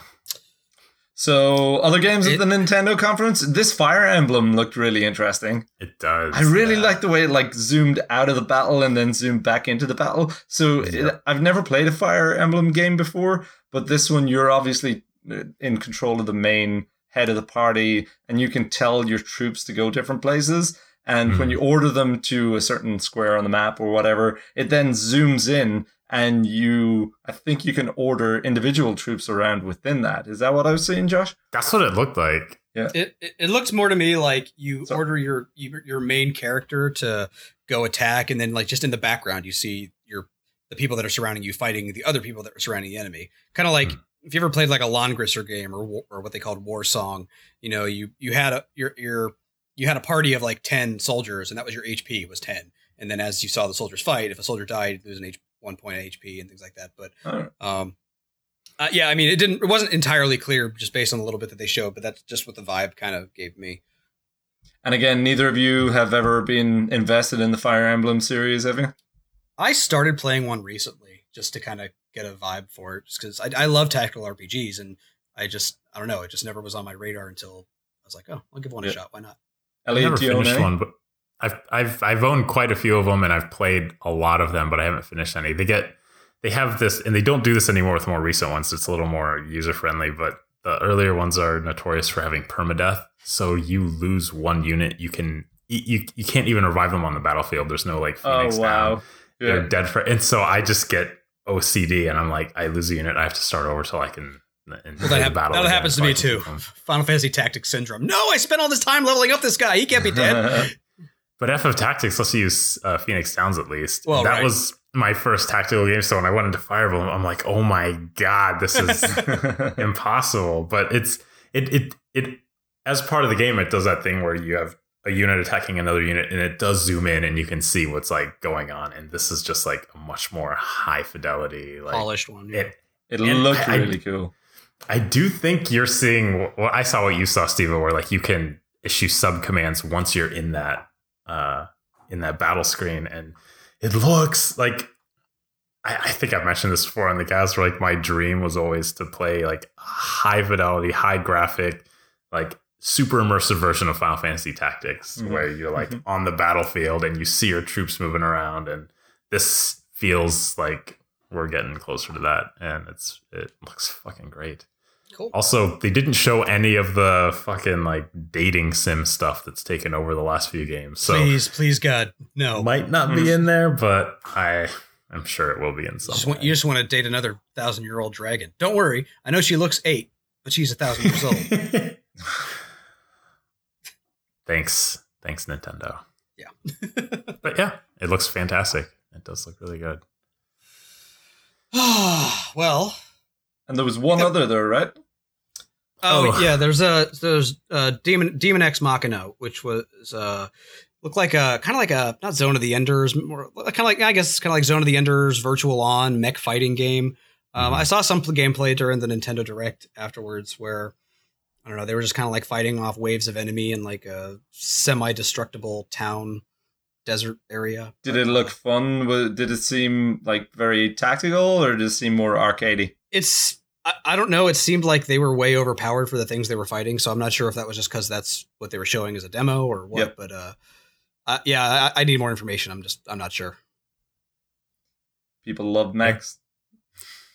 So, other games It- at the Nintendo conference. This Fire Emblem looked really interesting. It does. I really yeah. like the way it like zoomed out of the battle and then zoomed back into the battle. So Yeah. it, I've never played a Fire Emblem game before, but this one you're obviously uh, in control of the main head of the party, and you can tell your troops to go different places. And when Mhm. you order them to a certain square on the map or whatever, it then zooms in, and you I think you can order individual troops around within that. Is that what I was saying, Josh? That's what it looked like. It, it it looks more to me like you So- order your your your main character to go attack, and then like just in the background you see your the people that are surrounding you fighting the other people that are surrounding the enemy. Kind of like Hmm. if you ever played like a Langrisser game or or what they called Warsong. You know, you you had a your your you had a party of like ten soldiers, and that was your HP was ten. And then as you saw the soldiers fight, if a soldier died, you'd lose an H one point HP and things like that. But um, uh, yeah, I mean, it didn't. It wasn't entirely clear just based on the little bit that they showed, but that's just what the vibe kind of gave me. And again, neither of you have ever been invested in the Fire Emblem series, have you? I started playing one recently just to kind of get a vibe for it, just because I, I love tactical RPGs, and I just I don't know, it just never was on my radar until I was like, oh, I'll give one a shot. Why not? I've Elliot, never do you own finished one, but I've I've I've owned quite a few of them, and I've played a lot of them, but I haven't finished any. They get they have this, and they don't do this anymore with more recent ones. It's a little more user friendly, but the earlier ones are notorious for having permadeath. So you lose one unit, you can you you can't even revive them on the battlefield. There's no like Oh wow! down. Yeah. They're dead for, and so I just get OCD, and I'm like, I lose a unit, I have to start over till I can. Well, that, hap- that happens to me too. Final Fantasy Tactics syndrome. No, I spent all this time leveling up this guy. He can't be dead. But FF Tactics lets you use uh, Phoenix Downs at least. Well, that right. was my first tactical game. So when I went into Fire Emblem, I'm like, oh my god, this is impossible. But it's it it it as part of the game, it does that thing where you have a unit attacking another unit, and it does zoom in, and you can see what's like going on. And this is just like a much more high fidelity, like Polished one. yeah. it. it And looked I- I- really cool. I do think you're seeing. Well, I saw what you saw, Steve, where like you can issue sub commands once you're in that uh in that battle screen, and it looks like. I, I think I've mentioned this before on the cast. Where like my dream was always to play like high fidelity, high graphic, like super immersive version of Final Fantasy Tactics, Mhm. where you're like Mhm. on the battlefield and you see your troops moving around, and this feels like we're getting closer to that, and it's it looks fucking great. Cool. Also, they didn't show any of the fucking like dating sim stuff that's taken over the last few games. So please, please, God, no. might not be hmm. in there, but I I'm sure it will be in some. just, want, you just want to date another thousand year old dragon. Don't worry. I know she looks eight, but she's a thousand years old. Thanks, thanks Nintendo. Yeah. but yeah, it looks fantastic. It does look really good. well, And there was one other there, right? oh, Oh. yeah, there's a there's a Demon Daemon X Machina, which was uh looked like a kind of like a not Zone of the Enders, more kind of like I guess kind of like Zone of the Enders virtual on mech fighting game. Um, Mhm. I saw some gameplay during the Nintendo Direct afterwards where I don't know they were just kind of like fighting off waves of enemy in like a semi-destructible town desert area. Did it look fun? Did it seem like very tactical, or did it seem more arcadey? it's I, I don't know. It seemed like they were way overpowered for the things they were fighting, so I'm not sure if that was just because that's what they were showing as a demo or what. Yep. But uh, uh yeah, I, I need more information. I'm just I'm not sure. People love mechs.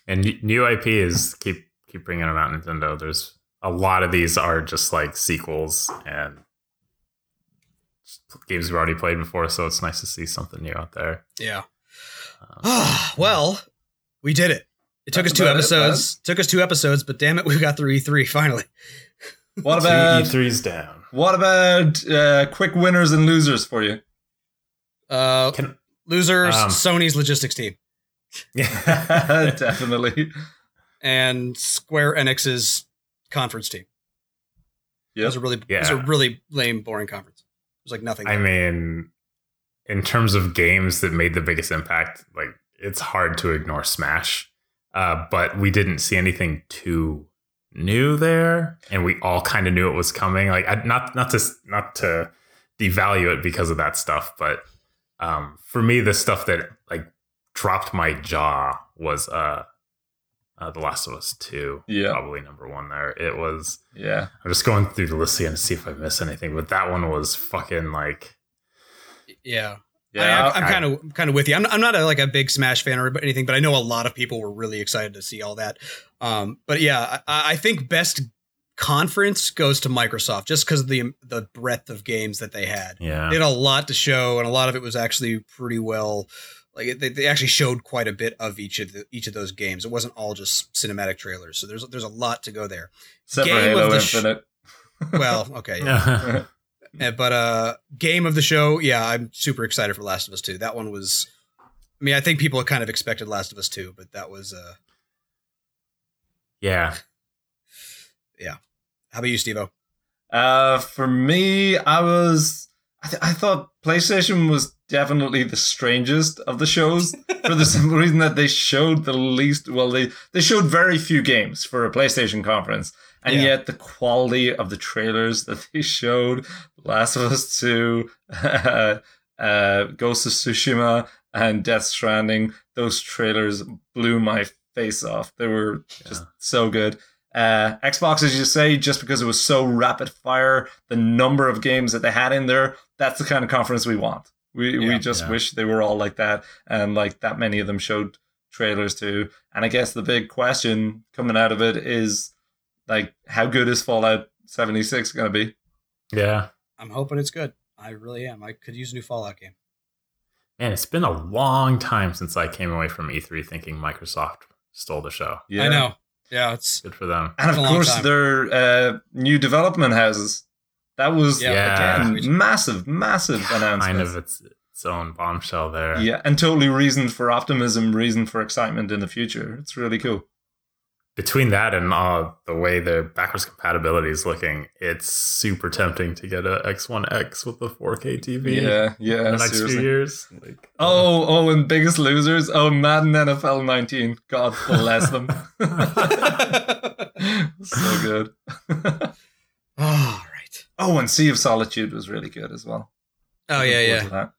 And new IP is keep keep bringing them out. Nintendo. There's a lot of these are just like sequels and games we've already played before, so it's nice to see something new out there. Yeah. Um, well, we did it. It took us two about it, episodes. took us two episodes, but damn it, we got through E3 finally. What two about E3's down. what about uh, quick winners and losers for you? Uh, Can losers, Um, Sony's logistics team, yeah. Definitely. and Square Enix's conference team. It Yep. was a really, it was a really lame, boring conference. It was like nothing. I mean, in terms of games that made the biggest impact, like it's hard to ignore Smash. Uh, but we didn't see anything too new there, and we all kind of knew it was coming. Like, I, not not to not to devalue it because of that stuff, but um, for me, the stuff that like dropped my jaw was uh, uh, The Last of Us Two. Yeah. probably number one there. It was. Yeah. I'm just going through the list again to see if I miss anything, but that one was fucking like. yeah. Yeah. I, am kind of kind of with you. I'm, I'm not a, like a big Smash fan or anything, but I know a lot of people were really excited to see all that. Um, but yeah, I, I think best conference goes to Microsoft just because of the the breadth of games that they had. Yeah. They had a lot to show, and a lot of it was actually pretty well. Like it- they, they actually showed quite a bit of each of the, each of those games. It wasn't all just cinematic trailers. So there's there's a lot to go there. Except for Game of Halo the sh- Well, okay, yeah. Uh, but uh game of the show yeah i'm super excited for last of us 2 that one was i mean i think people kind of expected last of us 2 but that was uh yeah. Yeah. How about you steve Uh, for me, I was. I, th- I thought PlayStation was definitely the strangest of the shows for the simple reason that they showed the least. Well, they they showed very few games for a PlayStation conference, and Yeah. yet the quality of the trailers that they showed, Last of Us Two, uh, uh, Ghost of Tsushima, and Death Stranding, those trailers blew my face off. They were just Yeah. so good. Uh, Xbox, as you say, just because it was so rapid fire, the number of games that they had in there, that's the kind of conference we want. We we just Yeah. wish they were all like that, and like that many of them showed trailers too. And I guess the big question coming out of it is like, how good is Fallout seventy six going to be? Yeah. i'm hoping it's good i really am i could use a new fallout game Man, it's been a long time since I came away from E3 thinking Microsoft stole the show. Yeah, i know yeah it's Good for them. And of It's a long course, time. their uh, new development houses. That was Yeah. again Yeah. massive, massive announcement. Kind of its, its own bombshell there. Yeah, and totally reason for optimism, reason for excitement in the future. It's really cool. Between that and uh, the way the backwards compatibility is looking, it's super tempting to get a X1X with the 4K TV Yeah, yeah. in the next seriously. few years. Like, Oh, oh, and biggest losers. Oh, Madden NFL 19. God bless them. so good. oh, and Sea of Solitude was really good as well. oh Looking yeah yeah that.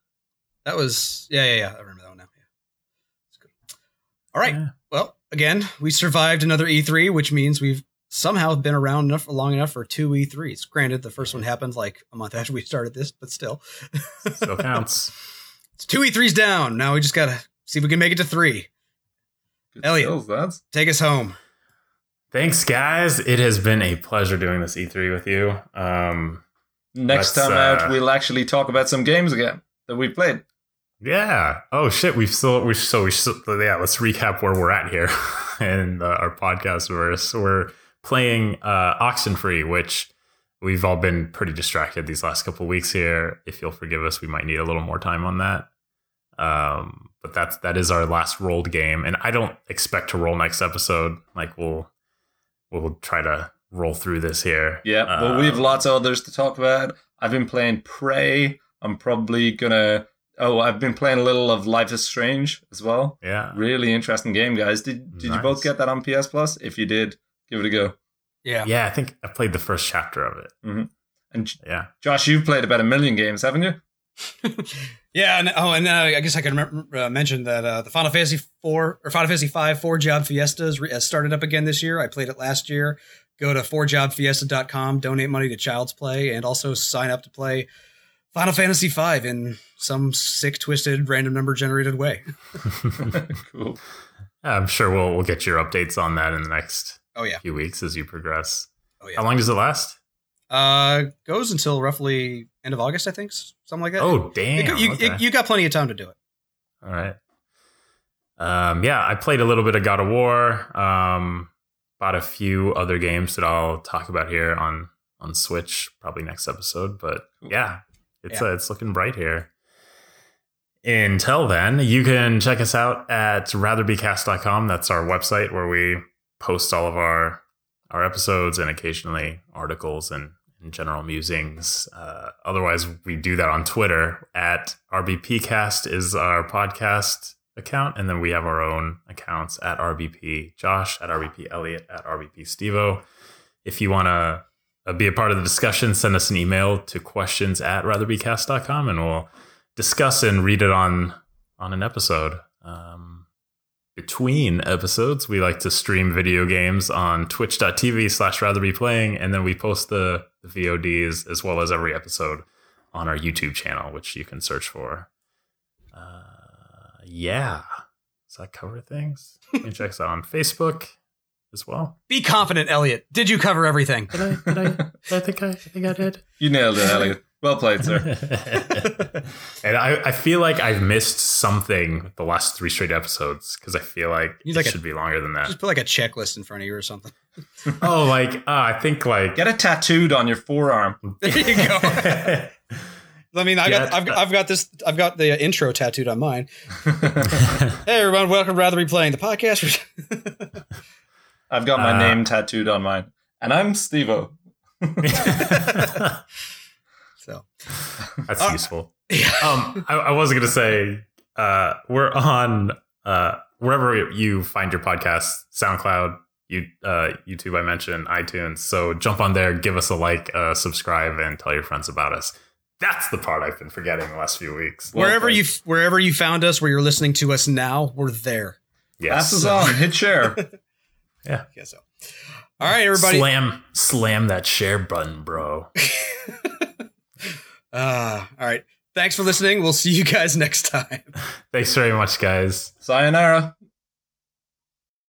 that was yeah yeah yeah i remember that one now yeah it's good all right Yeah. well again we survived another e3 which means we've somehow been around enough long enough for two e3s granted the first one happened like a month after we started this but still Still counts. It's two E3s down. Now we just gotta see if we can make it to three. Good Elliot. skills. Take us home. Thanks, guys. It has been a pleasure doing this E3 with you. Um, Next time uh, out, we'll actually talk about some games again that we played. Yeah. Oh shit. We've still we so we still, yeah. Let's recap where we're at here in uh, our podcast verse. We're playing uh, Oxenfree, which we've all been pretty distracted these last couple weeks here. If you'll forgive us, we might need a little more time on that. Um, but that's that is our last rolled game, and I don't expect to roll next episode. Like we'll we'll try to roll through this here. Yeah, well, we have Um, lots of others to talk about. I've been playing Prey. I'm probably gonna. Oh, I've been playing a little of Life is Strange as well. yeah. Really interesting game, guys. Did Did you both get that on PS Plus? If you did, give it a go. Yeah. Yeah, I think I played the first chapter of it. And Yeah. Josh, you've played about a million games, haven't you? Yeah, and oh, and uh, I guess I could remember, uh, mention that uh, the Final Fantasy four or Final Fantasy five four job fiestas re- has started up again this year. I played it last year. Go to fourjobfiesta.com, donate money to Child's Play, and also sign up to play Final Fantasy five in some sick, twisted, random number generated way. cool. I'm sure we'll we'll get your updates on that in the next Oh yeah, few weeks as you progress. oh yeah. How long does it last? Uh, goes until roughly end of August, I think, something like that. Oh, It- damn. you, okay. you got plenty of time to do it. All right. Um, yeah, I played a little bit of God of War. Um, bought a few other games that I'll talk about here on on Switch probably next episode. But yeah, it's Yeah. Uh, it's looking bright here. Until then, you can check us out at ratherbycast.com. That's our website where we post all of our our episodes and occasionally articles and, and general musings. Uh, otherwise, we do that on Twitter at RBPcast is our podcast account, and then we have our own accounts at RBP Josh, at RBP Elliot, at RBP Stevo. If you want to uh, be a part of the discussion, send us an email to questions at ratherbycast.com and we'll discuss and read it on on an episode. Um, between episodes, we like to stream video games on twitch.tv slash rather be playing, and then we post the, the VODs as well as every episode on our YouTube channel, which you can search for. Uh, yeah. Does that cover things? You can check us out on Facebook as well. Be confident, Elliot. Did you cover everything? Did I? Did I? I think I, I think I did. You nailed it, Elliot. Well played, sir. and I, I feel like I've missed something the last three straight episodes because I feel like Need it like a- should be longer than that. Just put like a checklist in front of you or something. oh, like uh, I think like Get it tattooed on your forearm. There you go. I mean, I Yeah, got, I've, got- I've got this, I've got the uh, intro tattooed on mine. Hey, everyone, welcome to Rather Be Playing the podcast. I've got my Uh, name tattooed on mine. And I'm Stevo. So, That's Uh, useful. yeah. Um, I, I was gonna say uh, we're on uh, wherever you find your podcast, SoundCloud, you, uh, YouTube. I mentioned iTunes. So jump on there, give us a like, uh, subscribe, and tell your friends about us. That's the part I've been forgetting the last few weeks. Wherever played. you, wherever you found us, where you're listening to us now, we're there. Yes. Pass us on. Hit share. Yeah. Yeah, so. All right, everybody. Slam, slam that share button, bro. Uh, all right. Thanks for listening. We'll see you guys next time. Thanks very much, guys. Sayonara.